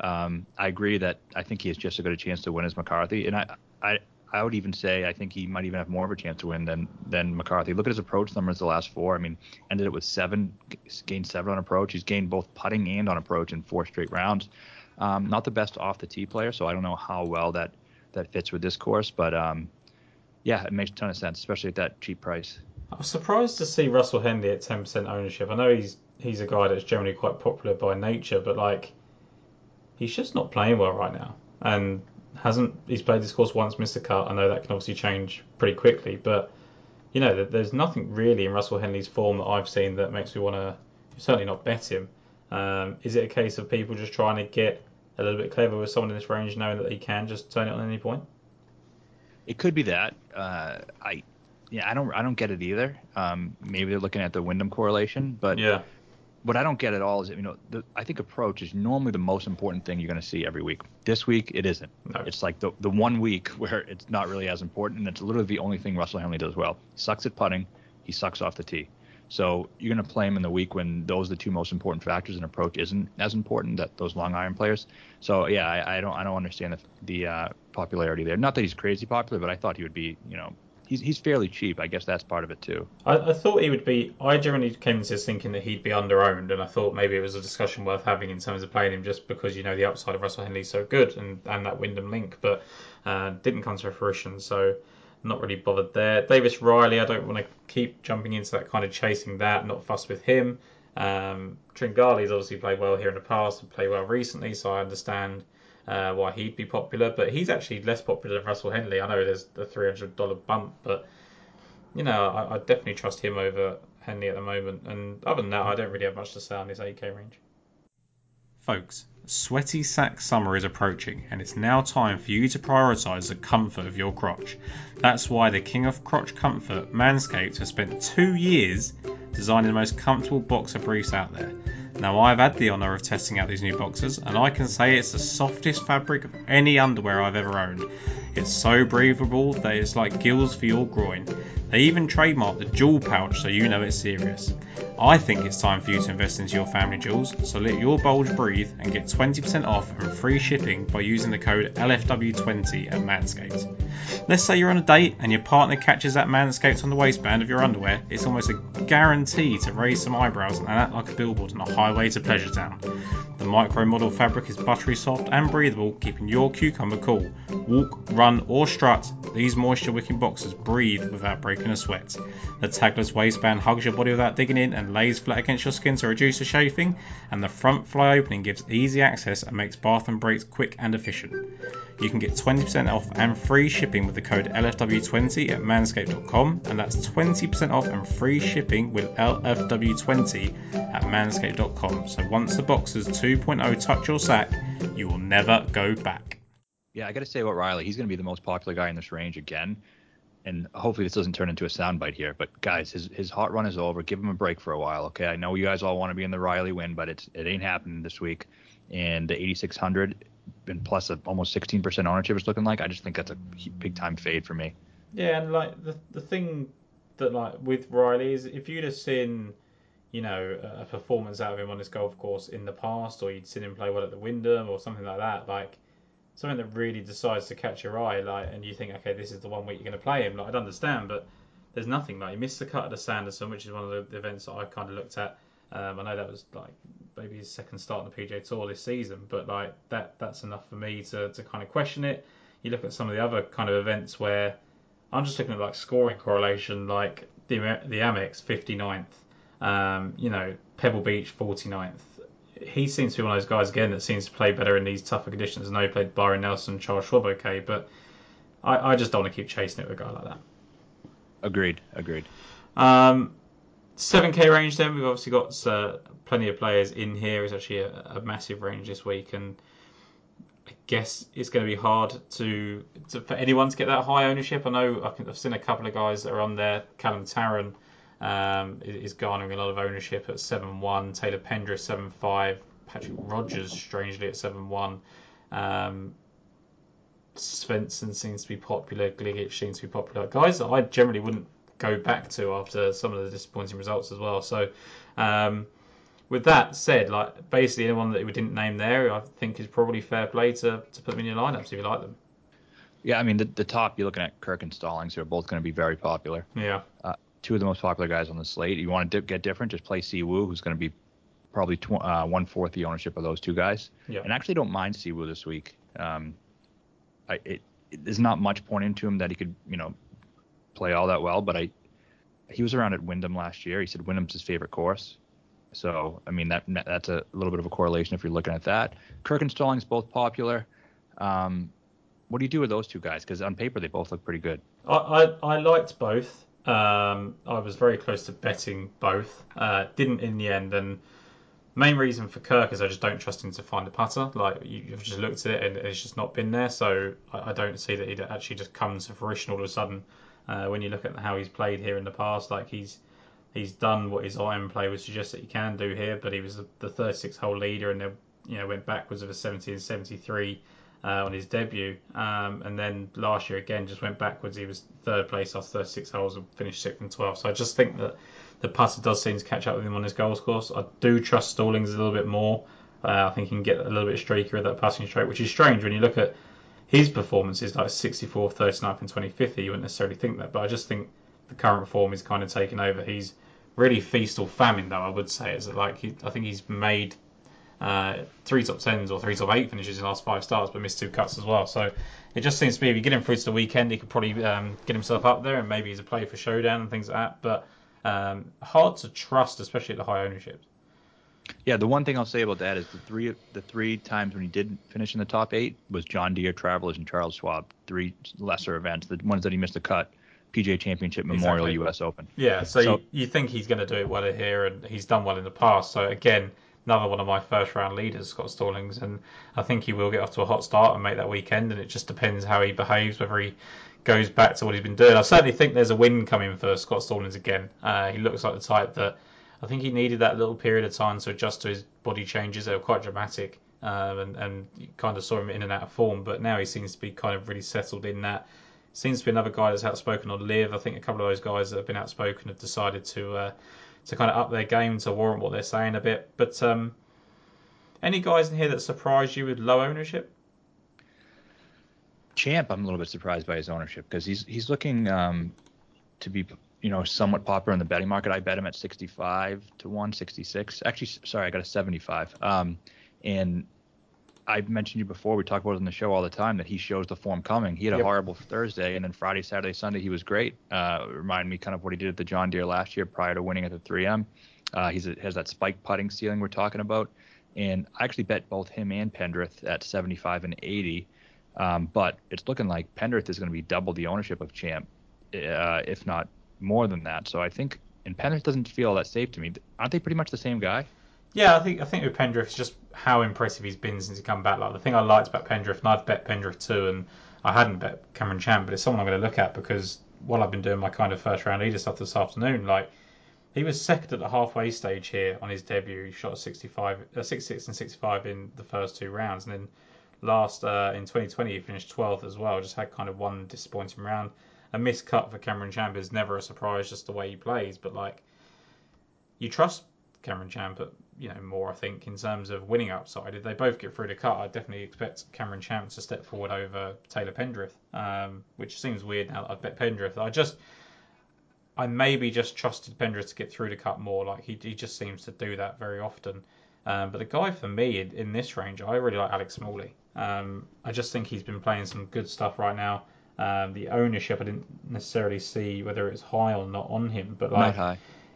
C: um, I agree that I think he has just as good a chance to win as McCarthy, and I, I, I would even say I think he might even have more of a chance to win than than McCarthy. Look at his approach numbers the last four. I mean, ended it with seven, gained seven on approach. He's gained both putting and on approach in four straight rounds. Um, not the best off the tee player, so I don't know how well that that fits with this course, but um, yeah, it makes a ton of sense, especially at that cheap price.
B: I was surprised to see Russell Henley at 10% ownership. I know he's he's a guy that's generally quite popular by nature, but like he's just not playing well right now, and hasn't he's played this course once, missed a cut. I know that can obviously change pretty quickly, but you know, there's nothing really in Russell Henley's form that I've seen that makes me want to certainly not bet him. Um, is it a case of people just trying to get a little bit clever with someone in this range, knowing that he can just turn it on at any point?
C: It could be that. Uh, I yeah, I don't I don't get it either. Um, maybe they're looking at the Wyndham correlation, but
B: yeah,
C: what I don't get at all is, you know, the, I think approach is normally the most important thing you're going to see every week. This week, it isn't.
B: No.
C: It's like the, the one week where it's not really as important, and it's literally the only thing Russell Henley does well. He sucks at putting, he sucks off the tee. So you're going to play him in the week when those are the two most important factors, and approach isn't as important. That those long iron players. So yeah, I, I don't I don't understand the, the uh, popularity there. Not that he's crazy popular, but I thought he would be. You know, he's he's fairly cheap. I guess that's part of it too.
B: I, I thought he would be. I generally came into this thinking that he'd be underowned, and I thought maybe it was a discussion worth having in terms of playing him just because you know the upside of Russell Henley's so good and, and that Wyndham link, but uh, didn't come to fruition. So not really bothered there. Davis Riley, I don't want to keep jumping into that kind of chasing that. Not fussed with him. Um, Tringali's obviously played well here in the past and played well recently, so I understand uh, why he'd be popular. But he's actually less popular than Russell Henley. I know there's the $300 bump, but you know I, I definitely trust him over Henley at the moment. And other than that, I don't really have much to say on this 8k range. Folks, sweaty sack summer is approaching, and it's now time for you to prioritise the comfort of your crotch. That's why the king of crotch comfort, Manscaped, has spent two years designing the most comfortable boxer briefs out there. Now, I've had the honour of testing out these new boxers, and I can say it's the softest fabric of any underwear I've ever owned. It's so breathable that it's like gills for your groin. They even trademarked the jewel pouch so you know it's serious. I think it's time for you to invest into your family jewels, so let your bulge breathe and get 20% off and free shipping by using the code LFW20 at Manscaped. Let's say you're on a date and your partner catches that Manscaped on the waistband of your underwear, it's almost a guarantee to raise some eyebrows and act like a billboard on a highway to Pleasure Town. The micro modal fabric is buttery soft and breathable, keeping your cucumber cool. Walk, run, or strut, these moisture wicking boxers breathe without breaking a sweat. The tagless waistband hugs your body without digging in and lays flat against your skin to reduce the chafing, and the front fly opening gives easy access and makes bath and breaks quick and efficient. You can get 20% off and free shipping with the code LFW20 at manscaped.com, and that's 20% off and free shipping with LFW20 at manscaped.com. So once the boxers 2.0 touch your sack, you will never go back.
C: Yeah, I got to say about Riley, he's going to be the most popular guy in this range again. And hopefully this doesn't turn into a soundbite here. But guys, his his hot run is over. Give him a break for a while, okay? I know you guys all want to be in the Riley win, but it's it ain't happening this week. And the 8600 and plus a, almost 16% ownership is looking like. I just think that's a big time fade for me.
B: Yeah, and like the the thing that like with Riley is if you'd have seen, you know, a performance out of him on this golf course in the past, or you'd seen him play well at the Wyndham or something like that, like something that really decides to catch your eye, like, and you think, okay, this is the one week you're going to play him. Like, I'd understand, but there's nothing. Like, he missed the cut at the Sanderson, which is one of the events that I kind of looked at. Um, I know that was like maybe his second start on the PGA Tour this season, but like that that's enough for me to, to kind of question it. You look at some of the other kind of events where I'm just looking at like scoring correlation, like the the Amex 59th, um, you know Pebble Beach 49th. He seems to be one of those guys again that seems to play better in these tougher conditions. I know he played Byron Nelson, Charles Schwab, okay, but I, I just don't want to keep chasing it with a guy like that.
C: Agreed. Agreed.
B: Um, 7k range then we've obviously got uh, plenty of players in here it's actually a, a, massive range this week and i guess it's going to be hard to, to, for anyone to get that high ownership i know i've seen a couple of guys that are on there callum tarren um, is garnering a lot of ownership at 7-1 taylor pendrith 7-5 patrick Rodgers, strangely at 7-1 um, svensson seems to be popular gligic seems to be popular guys that i generally wouldn't go back to after some of the disappointing results as well. So, um, with that said, like basically anyone that we didn't name there, I think is probably fair play to, to put them in your lineups if you like them.
C: Yeah, I mean the, the top you're looking at Kirk and Stallings who are both going to be very popular.
B: Yeah.
C: Uh, two of the most popular guys on the slate. You want to get different, just play Siwoo, who's going to be probably tw- uh, one fourth the ownership of those two guys.
B: Yeah.
C: And actually don't mind Siwoo this week. Um, I, it, it, there's not much pointing to him that he could, you know, play all that well, but I he was around at Wyndham last year. He said Wyndham's his favorite course. So I mean that that's a little bit of a correlation if you're looking at that. Kirk and Stallings both popular. Um, what do you do with those two guys? Because on paper they both look pretty good.
B: I I, I liked both. Um, I was very close to betting both. Uh, didn't in the end, and main reason for Kirk is I just don't trust him to find a putter. Like you, have just looked at it and it's just not been there. So I, don't see that he'd actually just come to fruition all of a sudden uh, when you look at how he's played here in the past. Like he's He's done what his iron play would suggest that he can do here, but he was the 36 hole leader and then you know went backwards of a 70 and 73 uh, on his debut, um, and then last year again just went backwards. He was third place after 36 holes and finished sixth and 12th. So I just think that the putter does seem to catch up with him on his goals course. I do trust Stallings a little bit more. Uh, I think he can get a little bit streakier with that passing straight, which is strange when you look at his performances like 64, 39th, and 25th. You wouldn't necessarily think that, but I just think the current form is kind of taken over. He's really feast or famine, though I would say. Is like he, I think he's made uh, three top tens or three top eight finishes in the last five starts, but missed two cuts as well. So it just seems to be if you get him through to the weekend, he could probably um, get himself up there, and maybe he's a play for showdown and things like that. But um, hard to trust, especially at the high ownership.
C: Yeah, the one thing I'll say about that is the three the three times when he did finish in the top eight was John Deere, Travelers, and Charles Schwab. Three lesser events. The ones that he missed the cut. PGA Championship, Memorial, exactly. U.S. Open.
B: Yeah, so, so you, you, think he's going to do it well here, and he's done well in the past. So again, another one of my first round leaders, Scott Stallings, and I think he will get off to a hot start and make that weekend. And it just depends how he behaves, whether he goes back to what he's been doing. I certainly think there's a win coming for Scott Stallings again. Uh, he looks like the type that I think he needed that little period of time to adjust to his body changes. They were quite dramatic, um, and and kind of saw him in and out of form. But now he seems to be kind of really settled in that. Seems to be another guy that's outspoken on LIV. I think a couple of those guys that have been outspoken have decided to uh, to kind of up their game to warrant what they're saying a bit. But um, any guys in here that surprised you with low ownership?
C: Champ, I'm a little bit surprised by his ownership because he's he's looking um, to be you know, somewhat popular in the betting market. I bet him at 65 to 1, 66. Actually, sorry, I got a 75. Um, and I mentioned you before. We talk about it on the show all the time that he shows the form coming. He had a horrible Thursday, and then Friday, Saturday, Sunday, he was great. Uh, reminded me kind of what he did at the John Deere last year prior to winning at the 3M. Uh, he has that spike putting ceiling we're talking about, and I actually bet both him and Pendrith at 75 and 80. Um, but it's looking like Pendrith is going to be double the ownership of Champ, uh, if not more than that. So I think, and Pendrith doesn't feel that safe to me. Aren't they pretty much the same guy?
B: Yeah, I think I think with Pendrith, it's just how impressive he's been since he come back. Like the thing I liked about Pendrith, and I've bet Pendrith too, and I hadn't bet Cameron Champ, but it's someone I'm going to look at because while I've been doing my kind of first round leader stuff this afternoon, like he was second at the halfway stage here on his debut. He shot 65, uh, 66 and 65 in the first two rounds, and then last uh, in 2020 he finished 12th as well. Just had kind of one disappointing round a missed cut for Cameron Champ is never a surprise, just the way he plays. But like, you trust Cameron Champ, you know, more I think in terms of winning upside. If they both get through the cut, I definitely expect Cameron Champ to step forward over Taylor Pendrith, um, which seems weird now. I bet Pendrith. I just, I maybe just trusted Pendrith to get through the cut more. Like he, he just seems to do that very often. Um, but the guy for me in, in, this range, I really like Alex Smalley. Um, I just think he's been playing some good stuff right now. Um, the ownership, I didn't necessarily see whether it's high or not on him, but like.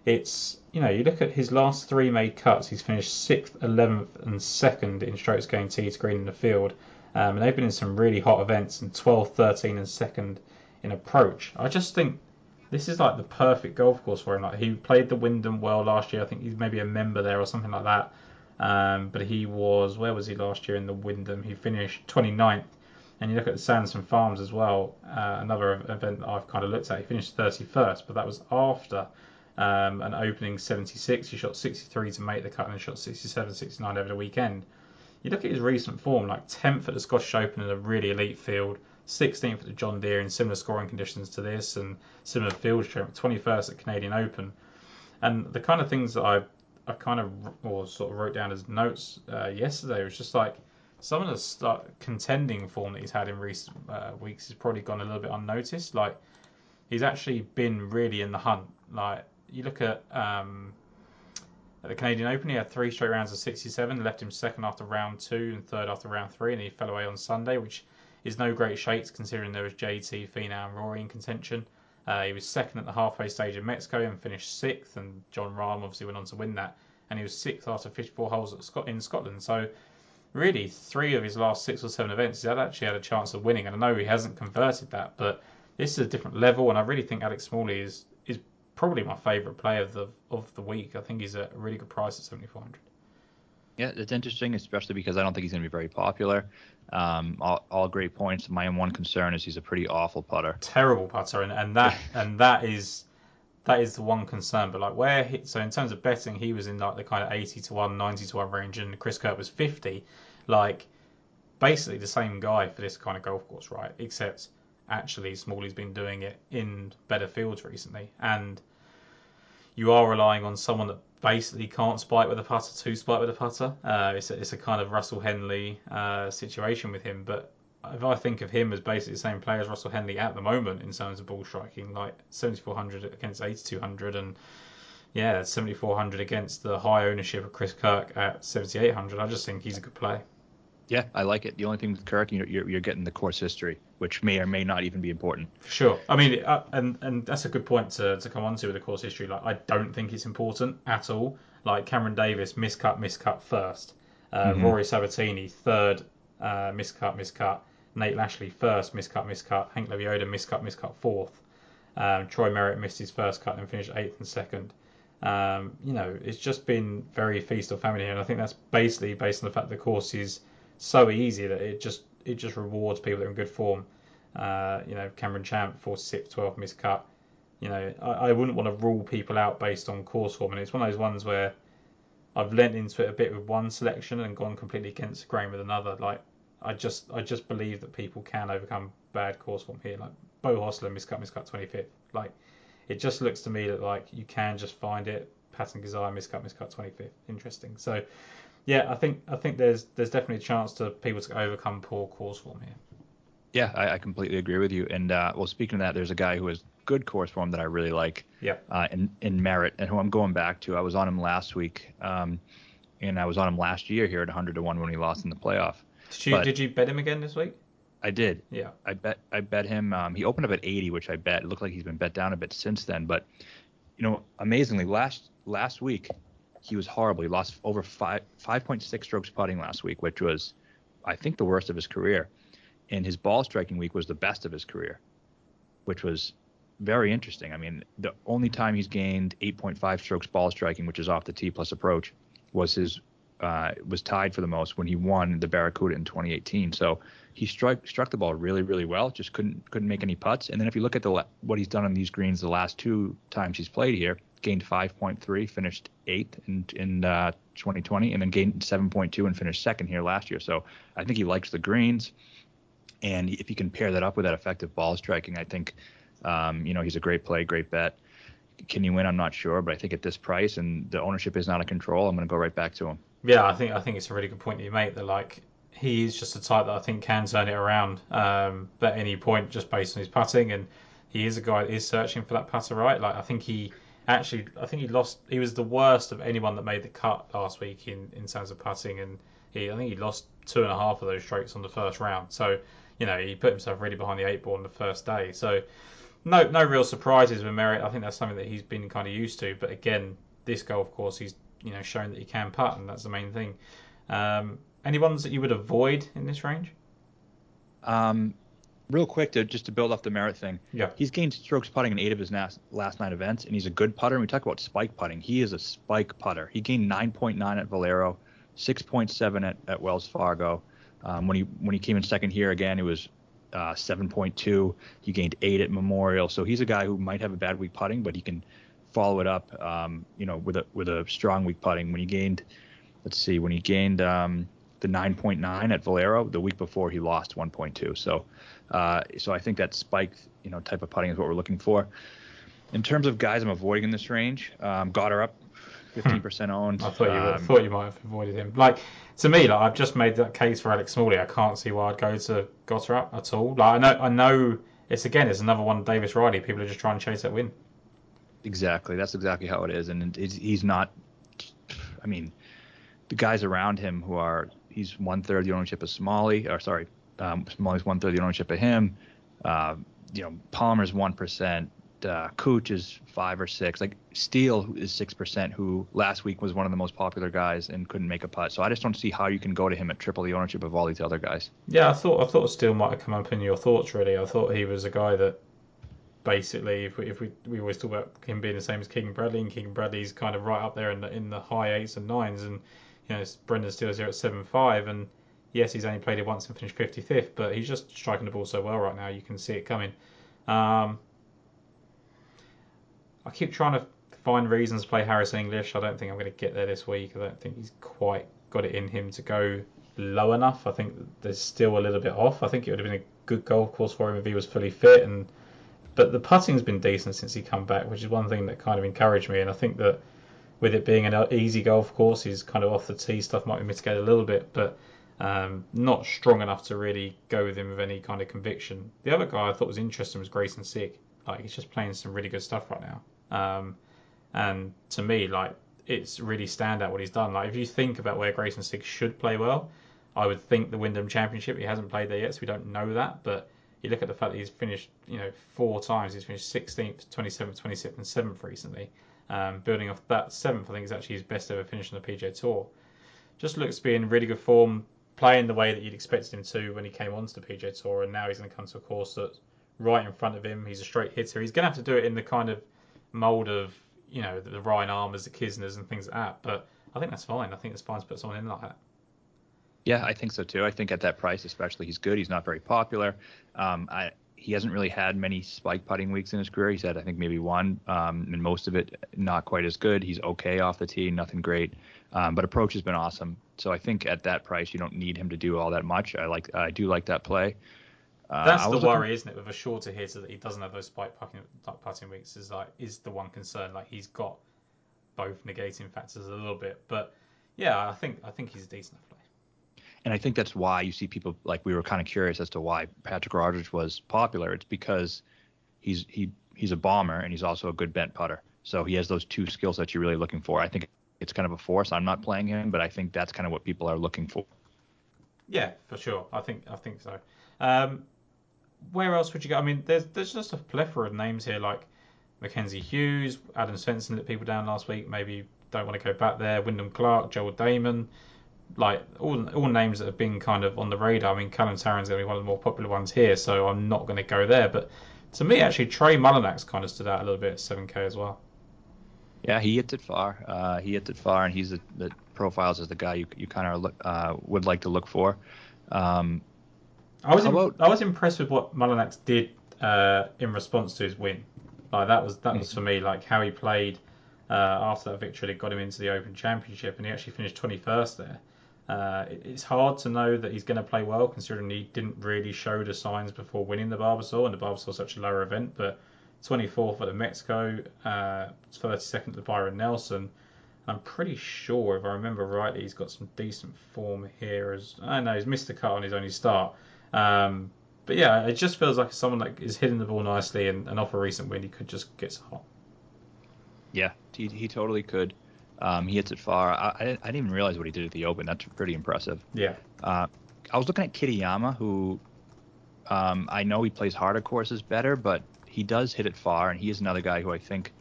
B: It's you know you look at his last three made cuts, he's finished sixth, eleventh, and second in strokes gained tee to green in the field, um, and they've been in some really hot events, and 12, 13, and second in approach. I just think this is like the perfect golf course for him. Like he played the Wyndham well last year. I think he's maybe a member there or something like that. Um, but he was where was he last year in the Wyndham? He finished 29th and you look at the Sanderson Farms as well, uh, another event that I've kind of looked at. He finished 31st, but that was after um, an opening 76. He shot 63 to make the cut and then shot 67, 69 over the weekend. You look at his recent form, like 10th at the Scottish Open in a really elite field, 16th at the John Deere in similar scoring conditions to this and similar field strength, 21st at Canadian Open. And the kind of things that I I kind of or sort of wrote down as notes uh, yesterday was just like some of the start contending form that he's had in recent uh, weeks has probably gone a little bit unnoticed. Like he's actually been really in the hunt. Like you look at um, at the Canadian Open, he had three straight rounds of 67, left him second after round two and third after round three, and he fell away on Sunday, which is no great shakes considering there was JT, Finau, and Rory in contention. Uh, he was second at the halfway stage in Mexico and finished sixth, and Jon Rahm obviously went on to win that, and he was sixth after 54 holes Scot- in Scotland. So really three of his last six or seven events, he's actually had a chance of winning. And I know he hasn't converted that, but this is a different level. And I really think Alex Smalley is probably my favourite play of the of the week. I think he's a really good price at seventy four hundred.
C: Yeah, it's interesting, especially because I don't think he's going to be very popular. Um, all, all, great points. My one concern is he's a pretty awful putter.
B: Terrible putter, and, and that and that is that is the one concern. But like where he, so in terms of betting, he was in like the kind of 80 to 1, 90 to 1 range, and Chris Kirk was 50. Like basically the same guy for this kind of golf course, right? Except actually Smalley's been doing it in better fields recently, and you are relying on someone that basically can't spike with a putter to spike with a putter. Uh, it's, a, it's a kind of Russell Henley uh, situation with him, but if I think of him as basically the same player as Russell Henley at the moment in terms of ball striking, like 7400 against 8200 and yeah, 7400 against the high ownership of Chris Kirk at 7800. I just think he's a good play.
C: Yeah, I like it. The only thing with Kirk, you're, you're, you're getting the course history, which may or may not even be important.
B: For sure. I mean, uh, and and that's a good point to, to come on to with the course history. Like, I don't think it's important at all. Like Cameron Davis, miscut, miscut first. Uh, mm-hmm. Rory Sabatini, third, uh, miscut, miscut. Nate Lashley, first, miscut, miscut. Hank Lebioda, miscut, miscut, fourth. Um, Troy Merritt missed his first cut and finished eighth and second. Um, you know, it's just been very feast or famine here, and I think that's basically based on the fact the course is so easy that it just it just rewards people that are in good form. Uh, you know, Cameron Champ, 46, 12 miscut. You know, I, I wouldn't want to rule people out based on course form, and it's one of those ones where I've lent into it a bit with one selection and gone completely against the grain with another. Like, I just I just believe that people can overcome bad course form here. Like Beau Hossler miscut, miscut 25th. Like, it just looks to me that like you can just find it. Patton Kizzire miscut, miscut 25th. Interesting. So yeah, I think I think there's there's definitely a chance to people to overcome poor course form here.
C: Yeah, I, I completely agree with you. And uh, well, speaking of that, there's a guy who has good course form that I really like.
B: Yeah.
C: Uh, in in Merritt, and who I'm going back to. I was on him last week, um, and I was on him last year here at 100 to one when he lost in the playoff.
B: Did you but did you bet him again this week?
C: I did.
B: Yeah.
C: I bet I bet him. Um, he opened up at 80, which I bet. It looked like he's been bet down a bit since then. But you know, amazingly, last last week he was horrible. He lost over five 5.6 strokes putting last week, which was, I think, the worst of his career. And his ball striking week was the best of his career, which was very interesting. I mean, the only time he's gained 8.5 strokes ball striking, which is off the tee plus approach, was his uh, was tied for the most when he won the Barracuda in 2018. So he struck struck the ball really really well, just couldn't couldn't make any putts. And then if you look at the what he's done on these greens the last two times he's played here, gained 5.3, finished eighth in in uh, 2020, and then gained 7.2 and finished second here last year. So I think he likes the greens, and if you can pair that up with that effective ball striking, I think um, you know he's a great play, great bet. Can you win? I'm not sure, but I think at this price and the ownership is not a control, I'm going to go right back to him.
B: Yeah, I think I think it's a really good point that you make. That like he is just a type that I think can turn it around um, at any point just based on his putting, and he is a guy that is searching for that putter right. Like I think he actually, I think he lost. He was the worst of anyone that made the cut last week in, in terms of putting, and he I think he lost two and a half of those strokes on the first round. So you know he put himself really behind the eight ball on the first day. So no no real surprises with Merritt. I think that's something that he's been kind of used to. But again, this golf course he's you know shown that he can putt, and that's the main thing. Um, any ones that you would avoid in this range?
C: Um, real quick to just to build off the Merritt thing.
B: Yeah.
C: He's gained strokes putting in eight of his last, last nine events, and he's a good putter. And we talk about spike putting. He is a spike putter. He gained 9.9 at Valero, 6.7 at, at Wells Fargo. Um, when he when he came in second here again, it was uh, 7.2. He gained eight at Memorial. So he's a guy who might have a bad week putting, but he can follow it up, um, you know, with a with a strong week putting. When he gained, let's see, when he gained um, the 9.9 at Valero the week before, he lost 1.2. So uh, so I think that spike, you know, type of putting is what we're looking for. In terms of guys I'm avoiding in this range, um, Goddard up, 15% owned.
B: I thought you, um, thought you might have avoided him. Like to me, like I've just made that case for Alex Smalley. I can't see why I'd go to Goddard at all. Like I know, I know it's again, it's another one. Davis Riley. People are just trying to chase that win.
C: Exactly. That's exactly how it is, and he's not. I mean, the guys around him who are he's one third the ownership of Smalley, or sorry, um, Smalley's one third the ownership of him. Uh, you know, Palmer's one percent. Uh, Cooch is five or six. Like Steele is six percent, who last week was one of the most popular guys and couldn't make a putt. So I just don't see how you can go to him at triple the ownership of all these other guys.
B: Yeah, I thought I thought Steele might have come up in your thoughts. Really, I thought he was a guy that basically, if we, if we we always talk about him being the same as Keegan Bradley, and Keegan Bradley's kind of right up there in the in the high eights and nines, and you know Brendan Steele's here at seven five, and yes, he's only played it once and finished 55th, but he's just striking the ball so well right now. You can see it coming. Um, I keep trying to find reasons to play Harris English. I don't think I'm going to get there this week. I don't think he's quite got it in him to go low enough. I think there's still a little bit off. I think it would have been a good golf course for him if he was fully fit. And but the putting's been decent since he come back, which is one thing that kind of encouraged me. And I think that with it being an easy golf course, his kind of off the tee stuff might be mitigated a little bit, but um, not strong enough to really go with him with any kind of conviction. The other guy I thought was interesting was Greyson Sigg. Like he's just playing some really good stuff right now. Um, and to me, like it's really stand out what he's done. Like if you think about where Greyson Sigg should play well, I would think the Wyndham Championship. He hasn't played there yet, so we don't know that. But you look at the fact that he's finished, you know, four times. He's finished 16th, 27th, 26th, and 7th recently. Um, building off that seventh, I think is actually his best ever finish on the PGA Tour. Just looks to be in really good form, playing the way that you'd expected him to when he came onto the PGA Tour, and now he's going to come to a course that's right in front of him. He's a straight hitter. He's going to have to do it in the kind of mould of you know the, the Ryan Armours, the Kisners, and things like that. But I think that's fine. I think it's fine to put someone in like that.
C: Yeah, I think so too. I think at that price, especially, he's good. He's not very popular. Um, I, he hasn't really had many spike putting weeks in his career. He's had, I think, maybe one, um, and most of it not quite as good. He's okay off the tee, nothing great, um, but approach has been awesome. So I think at that price, you don't need him to do all that much. I like, I do like that play.
B: Uh, That's the worry, looking... isn't it, with a shorter hitter that he doesn't have those spike putting, putting weeks is like is the one concern. Like he's got both negating factors a little bit, but yeah, I think I think he's a decent
C: and I think that's why you see people like we were kind of curious as to why Patrick Rodgers was popular. It's because he's he he's a bomber and he's also a good bent putter. So he has those two skills that you're really looking for. I think it's kind of a force. I'm not playing him, but I think that's kind of what people are looking for.
B: Yeah, for sure. I think I think so. Um, where else would you go? I mean, there's there's just a plethora of names here like Mackenzie Hughes, Adam Svensson let people down last week. Maybe don't want to go back there. Wyndham Clark, Joel Dahmen like all all names that have been kind of on the radar. I mean, Callum Tarren's going to be one of the more popular ones here, so I'm not going to go there. But to me, actually, Trey Mullinax kind of stood out a little bit at 7K as well.
C: Yeah, he hits it far. Uh, he hits it far, and he's the, the profiles as the guy you you kind of uh, would like to look for. Um,
B: I was about, I was impressed with what Mullinax did uh, in response to his win. Like that was that was for me like how he played uh, after that victory that got him into the Open Championship, and he actually finished 21st there. Uh, it's hard to know that he's going to play well considering he didn't really show the signs before winning the Barbasol, and the Barbasol is such a lower event. But 24th at the Mexico, uh, 32nd at the Byron Nelson. I'm pretty sure, if I remember rightly, he's got some decent form here. As I know he's missed the cut on his only start, um, but yeah, it just feels like someone that is hitting the ball nicely, and, and off a recent win, he could just get hot.
C: Yeah, he, he totally could. Um, he hits it far. I, I, didn't even realize what he did at the Open. That's pretty impressive.
B: Yeah.
C: Uh, I was looking at Kitayama, who um, I know he plays harder courses better, but he does hit it far, and he is another guy who I think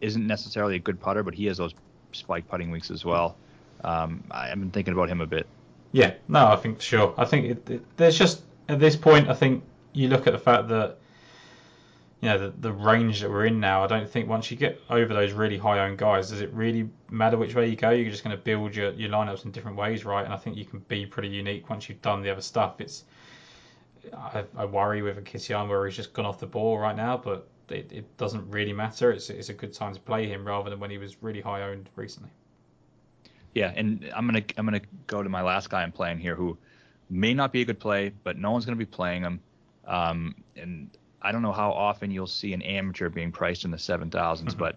C: isn't necessarily a good putter, but he has those spike putting weeks as well. Um, I've been thinking about him a bit.
B: Yeah, no, I think sure. I think it, it, there's just at this point, I think you look at the fact that you know the, the range that we're in now. I don't think once you get over those really high owned guys, does it really matter which way you go? You're just going to build your, your lineups in different ways, right? And I think you can be pretty unique once you've done the other stuff. It's I, I worry with a Kitayama where he's just gone off the ball right now, but it, it doesn't really matter. It's it's a good time to play him rather than when he was really high owned recently.
C: Yeah, and I'm gonna I'm gonna go to my last guy I'm playing here, who may not be a good play, but no one's gonna be playing him. Um, and I don't know how often you'll see an amateur being priced in the 7,000s, mm-hmm. but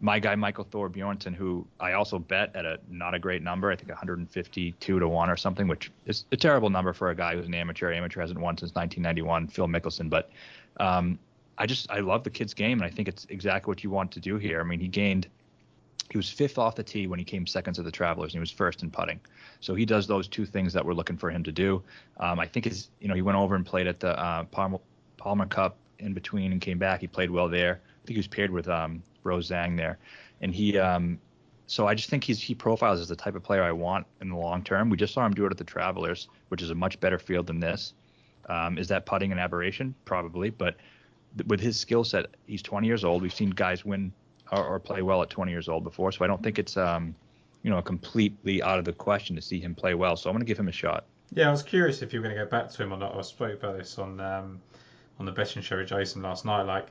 C: my guy Michael Thorbjornsen, who I also bet at a not a great number, I think 152 to one or something, which is a terrible number for a guy who's an amateur. Amateur hasn't won since 1991, Phil Mickelson. But um, I just I love the kid's game, and I think it's exactly what you want to do here. I mean, he gained. He was fifth off the tee when he came second to the Travelers, and he was first in putting. So he does those two things that we're looking for him to do. Um, I think his, you know, he went over and played at the uh, Palmer, Palmer Cup in between and came back. He played well there. I think he was paired with um, Rose Zhang there, and he. Um, so I just think he's he profiles as the type of player I want in the long term. We just saw him do it at the Travelers, which is a much better field than this. Um, is that putting an aberration? Probably, but with his skill set, he's 20 years old. We've seen guys win or, or, play well at 20 years old before, so I don't think it's um, you know completely out of the question to see him play well. So I'm going to give him a shot.
B: Yeah, I was curious if you were going to go back to him or not. I spoke about this on um, on the show with Jason last night. Like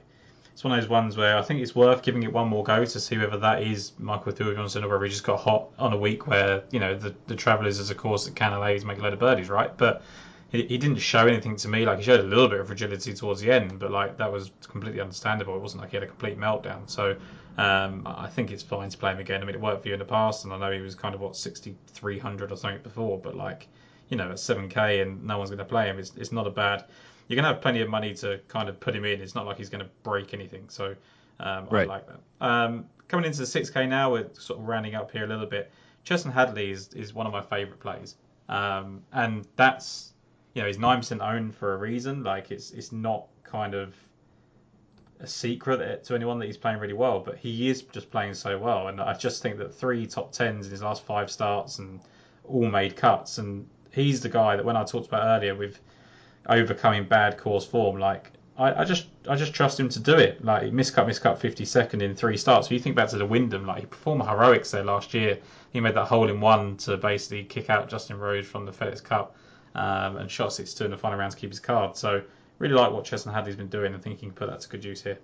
B: it's one of those ones where I think it's worth giving it one more go to see whether that is Michael Thorbjornsen or whether he just got hot on a week where you know the the Travellers is a course that can make a load of birdies, right? But he, he didn't show anything to me. Like he showed a little bit of fragility towards the end, but like that was completely understandable. It wasn't like he had a complete meltdown. So um, I think it's fine to play him again. I mean, it worked for you in the past, and I know he was kind of what 6,300 or something before, but like you know at 7k and no one's going to play him, it's, it's not a bad you're going to have plenty of money to kind of put him in. It's not like he's going to break anything. So um, right. I like that. Um, coming into the 6K now, we're sort of rounding up here a little bit. Chesson Hadley is, is one of my favourite plays. Um, and that's, you know, he's 9% owned for a reason. Like, it's, it's not kind of a secret to anyone that he's playing really well, but he is just playing so well. And I just think that three top tens in his last five starts and all made cuts. And he's the guy that when I talked about earlier with overcoming bad course form. Like I, I, just I just trust him to do it. Like he miscut, miscut 52nd in three starts. If you think back to the Wyndham, like he performed heroics there last year. He made that hole in one to basically kick out Justin Rose from the FedEx Cup um, and shot 6-2 in the final round to keep his card. So really like what Chesson Hadley's been doing and think he can put that to good use here.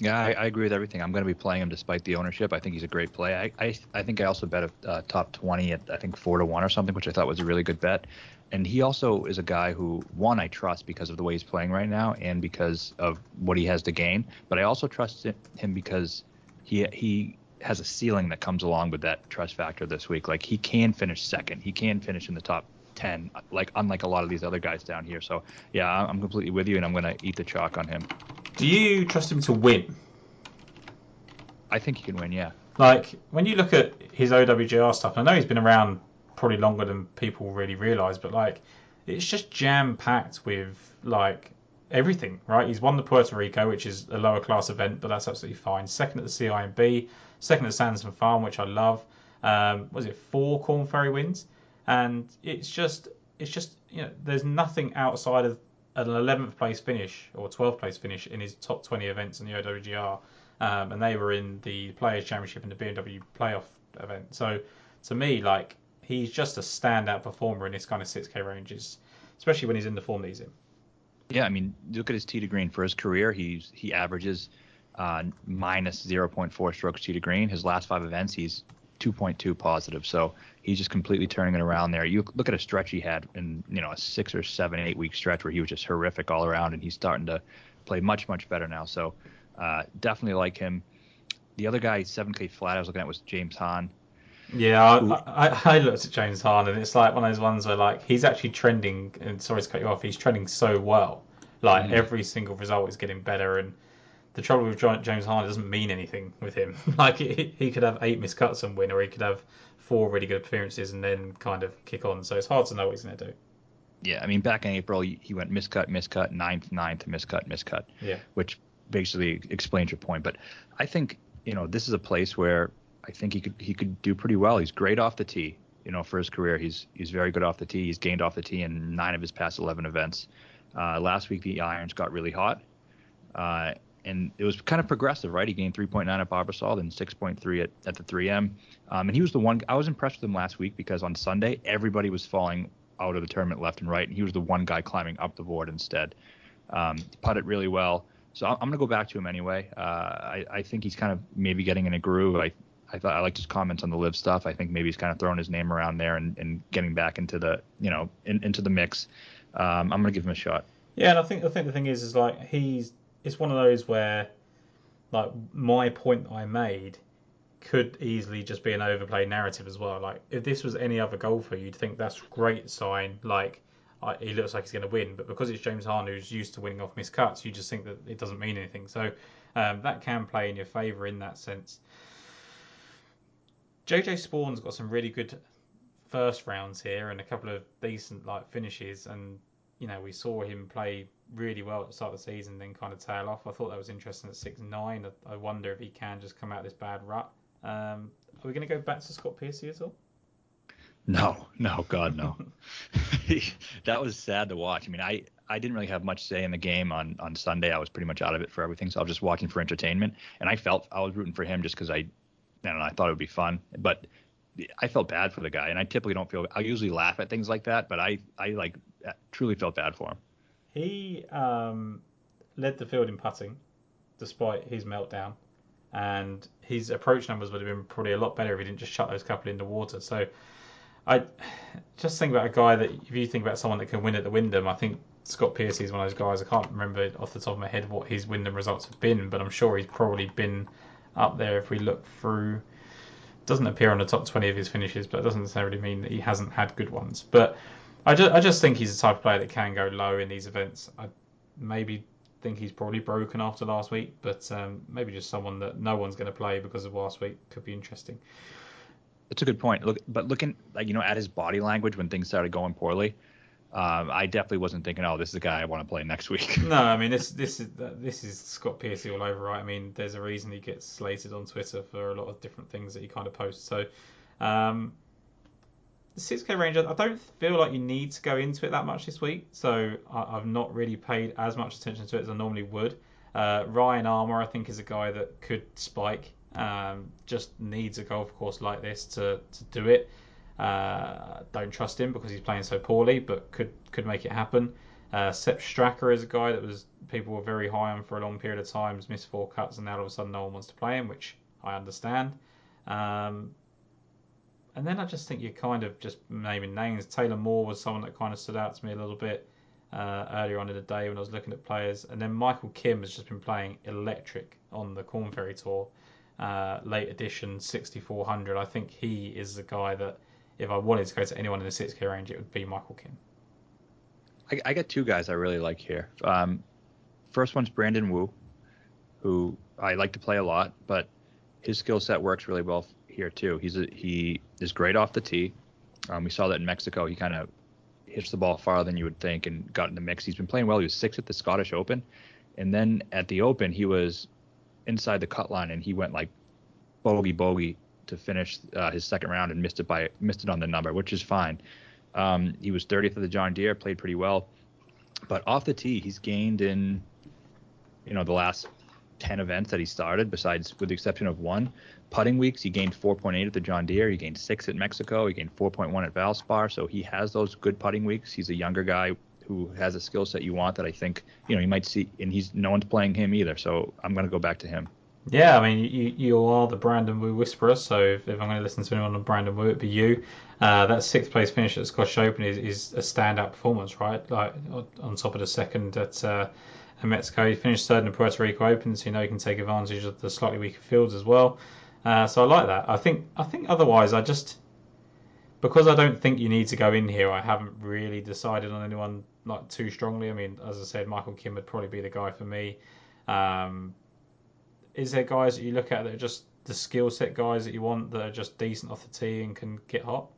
C: Yeah, I, I, agree with everything. I'm going to be playing him despite the ownership. I think he's a great play. I, I, I think I also bet a uh, top 20 at I think four to one or something, which I thought was a really good bet and he also is a guy who one I trust because of the way he's playing right now and because of what he has to gain. But I also trust him because he he has a ceiling that comes along with that trust factor this week. Like he can finish second, he can finish in the top ten, like unlike a lot of these other guys down here. So yeah, I'm completely with you, and I'm going to eat the chalk on him.
B: Do you trust him to win?
C: I think he can win. Yeah.
B: Like when you look at his OWGR stuff, I know he's been around probably longer than people really realize. But like, it's just jam packed with like everything, right? He's won the Puerto Rico, which is a lower class event, but that's absolutely fine. Second at the CIMB, second at Sanderson Farm, which I love. Um, was it four Korn Ferry wins? And it's just, it's just, you know, there's nothing outside of an 11th place finish or 12th place finish in his top 20 events in the OWGR. Um, and they were in the Players Championship and the BMW Playoff event. So to me, like he's just a standout performer in this kind of 6K ranges, especially when he's in the form that he's in.
C: Yeah, I mean, look at his tee to green for his career. He's he averages uh, minus 0.4 strokes tee to green. His last five events, he's 2.2 positive. So he's just completely turning it around there. You look at a stretch he had in you know a six or seven, eight week stretch where he was just horrific all around, and he's starting to play much much better now. So uh, definitely like him. The other guy, 7K flat, I was looking at was James Hahn.
B: Yeah, I, I, I, looked at James Hahn and it's like one of those ones where like he's actually trending. And sorry to cut you off, he's trending so well. Like mm. every single result is getting better, and the trouble with James Hahn doesn't mean anything with him. like he, he could have eight miscuts and win, or he could have four really good appearances and then kind of kick on. So it's hard to know what he's going to do.
C: Yeah, I mean, back in April, he went miscut, miscut, ninth, ninth, miscut, miscut.
B: Yeah.
C: Which basically explains your point. But I think you know this is a place where I think he could he could do pretty well. He's great off the tee. You know, for his career, he's he's very good off the tee. He's gained off the tee in nine of his past 11 events. Uh, last week the irons got really hot, uh, and it was kind of progressive, right? He gained 3.9 at Barbasol and 6.3 at, at the 3M. Um, and he was the one I was impressed with him last week because on Sunday everybody was falling out of the tournament left and right, and he was the one guy climbing up the board instead. Um, putted really well. So I'm going to go back to him anyway. Uh, I, I, think he's kind of maybe getting in a groove. I I thought I liked his comments on the LIV stuff. I think maybe he's kind of throwing his name around there and, and getting back into the you know in, into the mix. Um, I'm gonna give him a shot.
B: Yeah, and I think I think the thing is is like he's it's one of those where like my point that I made could easily just be an overplayed narrative as well. Like if this was any other golfer, you'd think that's a great sign. Like he looks like he's going to win, but because it's James Hahn who's used to winning off miscuts, you just think that it doesn't mean anything. So um, that can play in your favour in that sense. JJ Spaun's got some really good first rounds here and a couple of decent like finishes and you know we saw him play really well at the start of the season then kind of tail off. I thought that was interesting at 6-9 I, I wonder if he can just come out of this bad rut. Um, are we going to go back to Scott Piercy at all?
C: No no god no. That was sad to watch. I mean I I didn't really have much say in the game on on Sunday. I was pretty much out of it for everything so I was just watching for entertainment. And I felt I was rooting for him just because I I don't know. I thought it would be fun, but I felt bad for the guy, and I typically don't feel. I usually laugh at things like that, but I I like truly felt bad for him.
B: He um, led the field in putting, despite his meltdown, and his approach numbers would have been probably a lot better if he didn't just shut those couple into water. So I just think about a guy that if you think about someone that can win at the Wyndham, I think Scott Piercy is one of those guys. I can't remember off the top of my head what his Wyndham results have been, but I'm sure he's probably been up there if we look through. Doesn't appear on the top 20 of his finishes, but it doesn't necessarily mean that he hasn't had good ones. But I just, I just think he's the type of player that can go low in these events. I maybe think he's probably broken after last week, but um, maybe just someone that no one's going to play because of last week could be interesting.
C: That's a good point. Look, but looking like you know at his body language when things started going poorly, um, I definitely wasn't thinking, oh, this is a guy I want to play next week.
B: no, I mean this this is this is Scott Piercy all over, right? I mean, there's a reason he gets slated on Twitter for a lot of different things that he kind of posts. So, um, the 6K range, I don't feel like you need to go into it that much this week. So I, have not really paid as much attention to it as I normally would. Uh, Ryan Armour, I think, is a guy that could spike. Um, just needs a golf course like this to, to do it. Uh, don't trust him because he's playing so poorly, but could could make it happen. Uh, Sepp Straka is a guy that was people were very high on for a long period of time, has missed four cuts, and now all of a sudden no one wants to play him, which I understand. Um, and then I just think you're kind of just naming names. Taylor Moore was someone that kind of stood out to me a little bit uh, earlier on in the day when I was looking at players. And then Michael Kim has just been playing electric on the Korn Ferry Tour, uh, late edition 6400. I think he is the guy that if I wanted to go to anyone in the 6K range, it would be Michael Kim.
C: I, I got two guys I really like here. Um, first one's Brandon Wu, who I like to play a lot, but his skill set works really well here too. He's a, he is great off the tee. Um, we saw that in Mexico. He kind of hits the ball farther than you would think and got in the mix. He's been playing well. He was sixth at the Scottish Open, and then at the Open he was inside the cut line and he went like bogey bogey to finish uh, his second round and missed it by missed it on the number, which is fine. Um, he was 30th at the John Deere, played pretty well, but off the tee he's gained in you know the last 10 events that he started, besides with the exception of one. Putting weeks, he gained 4.8 at the John Deere. He gained six at Mexico. He gained 4.1 at Valspar. So he has those good putting weeks. He's a younger guy who has a skill set you want that I think you know you might see, and he's no one's playing him either. So I'm going to go back to him.
B: Yeah, I mean, you, you are the Brandon Wu whisperer, so if, if I'm going to listen to anyone on Brandon Wu, it'd be you. Uh, that sixth place finish at Scottish Open is, is a standout performance, right? Like on top of the second at uh, and Mexico. He finished third in the Puerto Rico Open, so you know he can take advantage of the slightly weaker fields as well. Uh, so I like that. I think I think otherwise I just because I don't think you need to go in here. I haven't really decided on anyone like too strongly. I mean, as I said, Michael Kim would probably be the guy for me. Um, is there guys that you look at that are just the skill set guys that you want that are just decent off the tee and can get hot?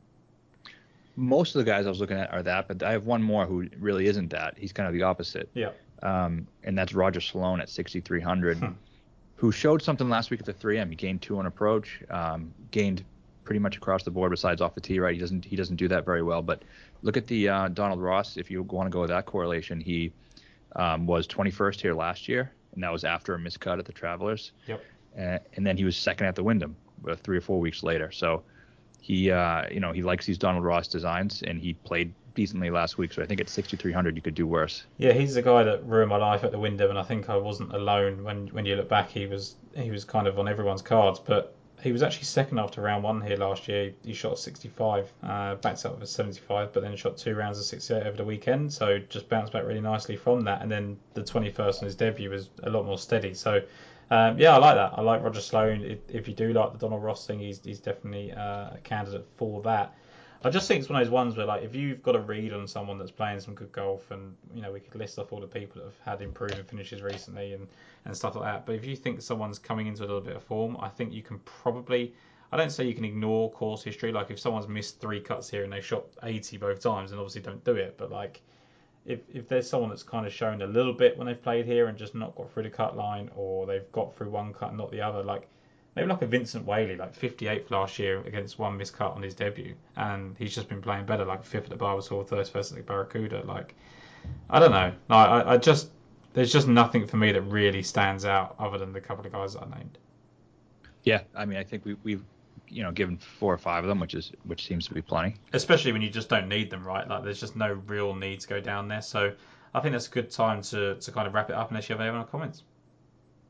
C: Most of the guys I was looking at are that, but I have one more who really isn't that. He's kind of the opposite.
B: Yeah
C: um, and that's Roger Sloan at 6,300, hmm. who showed something last week at the 3M. He gained two on approach, um, gained pretty much across the board besides off the tee. Right, he doesn't he doesn't do that very well. But look at the uh, Donald Ross. If you want to go with that correlation, he um, was 21st here last year, and that was after a miscut at the Travelers.
B: Yep.
C: And, and then he was second at the Wyndham uh, three or four weeks later. So he, uh, you know, he likes these Donald Ross designs, and he played decently last week, so I think at 6,300 you could do worse.
B: Yeah, he's the guy that ruined my life at the Wyndham, and I think I wasn't alone when when you look back. He was he was kind of on everyone's cards, but he was actually second after round one here last year. He shot 65, uh, backed up with 75, but then shot two rounds of 68 over the weekend, so just bounced back really nicely from that. And then the 21st on his debut was a lot more steady. So. Um, yeah, I like that. I like Roger Sloan. If, if, you do like the Donald Ross thing, he's, he's definitely uh, a candidate for that. I just think it's one of those ones where, like, if you've got a read on someone that's playing some good golf, and you know, we could list off all the people that have had improving finishes recently and and stuff like that. But if you think someone's coming into a little bit of form, I think you can probably. I don't say you can ignore course history. Like if someone's missed three cuts here and they shot 80 both times, and obviously don't do it. But like, if if there's someone that's kind of shown a little bit when they've played here and just not got through the cut line, or they've got through one cut and not the other, like maybe like a Vincent Whaley, like 58th last year against one miscut on his debut, and he's just been playing better, like fifth at the Barbasol, 31st at the Barracuda. Like, I don't know. I, I just there's just nothing for me that really stands out other than the couple of guys that I named.
C: Yeah, I mean, I think we, we've you know given four or five of them, which is which seems to be plenty.
B: Especially when you just don't need them, right? Like, there's just no real need to go down there. So I think that's a good time to to kind of wrap it up unless you have any other comments.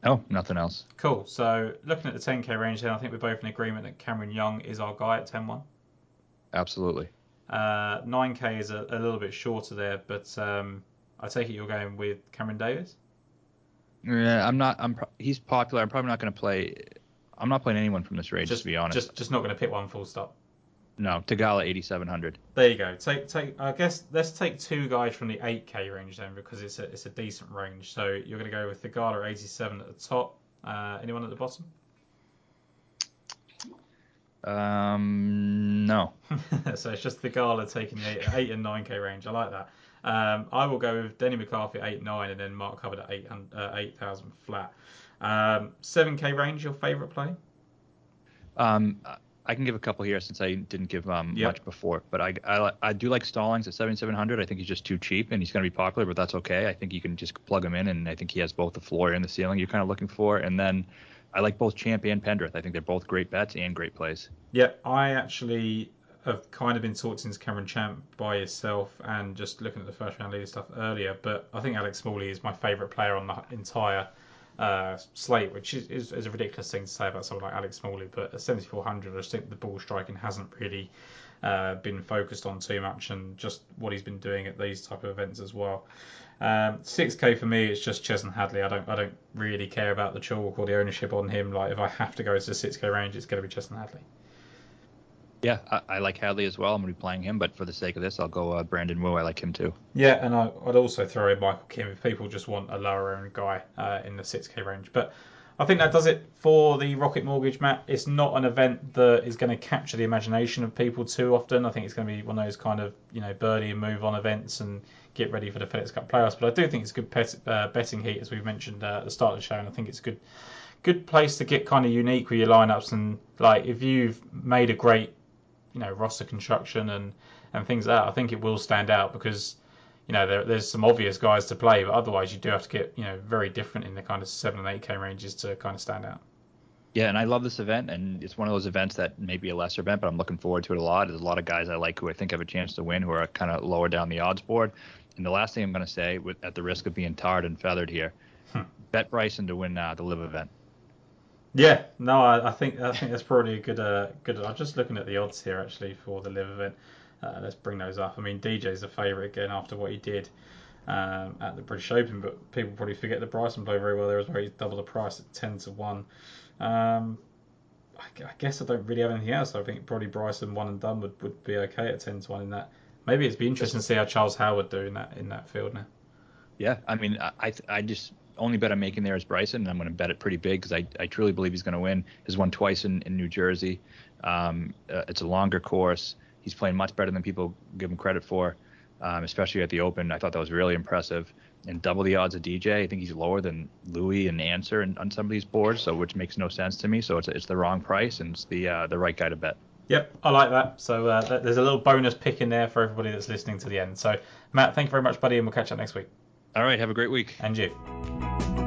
C: No, nothing else.
B: Cool. So looking at the 10k range, then I think we're both in agreement that Cameron Young is our guy at 10-1.
C: Absolutely.
B: Uh, 9k is a, a, little bit shorter there, but um, I take it you're going with Cameron Davis.
C: Yeah, I'm not. I'm. He's popular. I'm probably not going to play. I'm not playing anyone from this range,
B: just,
C: to be honest.
B: Just, just not going to pick one full stop.
C: No, Theegala 8700.
B: There you go. Take, take. I guess let's take two guys from the 8k range then, because it's a, it's a decent range. So you're going to go with Theegala 87 at the top. Uh, anyone at the bottom?
C: Um, no.
B: so it's just Theegala taking the eight, eight and 9k range. I like that. Um, I will go with Denny McCarthy at 8 9 and then Mark Hubbard at 8,000 uh, 8, flat. Um, 7k range, your favourite play?
C: Um, I can give a couple here since I didn't give um, yep. much before, but I, I, I do like Stallings at 7700. I think he's just too cheap and he's going to be popular, but that's okay. I think you can just plug him in, and I think he has both the floor and the ceiling you're kind of looking for. And then I like both Champ and Pendrith. I think they're both great bets and great plays.
B: Yeah, I actually have kind of been talked since Cameron Champ by yourself and just looking at the first round leader stuff earlier, but I think Alex Smalley is my favourite player on the entire uh, slate, which is, is, is, a ridiculous thing to say about someone like Alex Smalley. But at 7,400, I think the ball striking hasn't really uh, been focused on too much, and just what he's been doing at these type of events as well. Um, 6k for me, it's just Chesson Hadley. I don't I don't really care about the chalk or the ownership on him. Like if I have to go to the 6k range, it's going to be Chesson Hadley.
C: Yeah, I, I, like Hadley as well. I'm going to be playing him, but for the sake of this, I'll go uh, Brandon Wu. I like him too.
B: Yeah, and I, would also throw in Michael Kim if people just want a lower end guy uh, in the 6k range. But I think that does it for the Rocket Mortgage, Matt. It's not an event that is going to capture the imagination of people too often. I think it's going to be one of those kind of you know birdie and move on events and get ready for the FedEx Cup playoffs. But I do think it's a good pet, uh, betting heat as we mentioned uh, at the start of the show, and I think it's a good good place to get kind of unique with your lineups and like if you've made a great you know roster construction and and things like that, I think it will stand out because you know there, there's some obvious guys to play, but otherwise you do have to get you know very different in the kind of seven and eight k ranges to kind of stand out.
C: Yeah, and I love this event, and it's one of those events that may be a lesser event, but I'm looking forward to it a lot. There's a lot of guys I like who I think have a chance to win, who are kind of lower down the odds board. And the last thing I'm going to say, with, at the risk of being tarred and feathered here, hmm. bet Bryson to win uh, the LIV event.
B: Yeah, no, I, I, think I think that's probably a good uh, good. I'm just looking at the odds here actually for the LIV event. Uh, let's bring those up. I mean, DJ's a favourite again after what he did um, at the British Open, but people probably forget that Bryson played very well there as well. He's double the price at ten to one. Um, I, I, guess I don't really have anything else. I think probably Bryson one and done would, would be okay at ten to one in that. Maybe it'd be interesting to see how Charles Howell do in that in that field now.
C: Yeah, I mean, I I just only bet I'm making there is Bryson, and I'm going to bet it pretty big because I, I truly believe he's going to win. He's won twice in, in New Jersey. Um, uh, it's a longer course. He's playing much better than people give him credit for, um, especially at the Open. I thought that was really impressive. And double the odds of DJ. I think he's lower than Louis and Ancer on some of these boards, so which makes no sense to me. So it's it's the wrong price, and it's the uh, the right guy to bet.
B: Yep, I like that. So uh, there's a little bonus pick in there for everybody that's listening to the end. So Matt, thank you very much, buddy, and we'll catch up next week.
C: All right. Have a great week.
B: And you.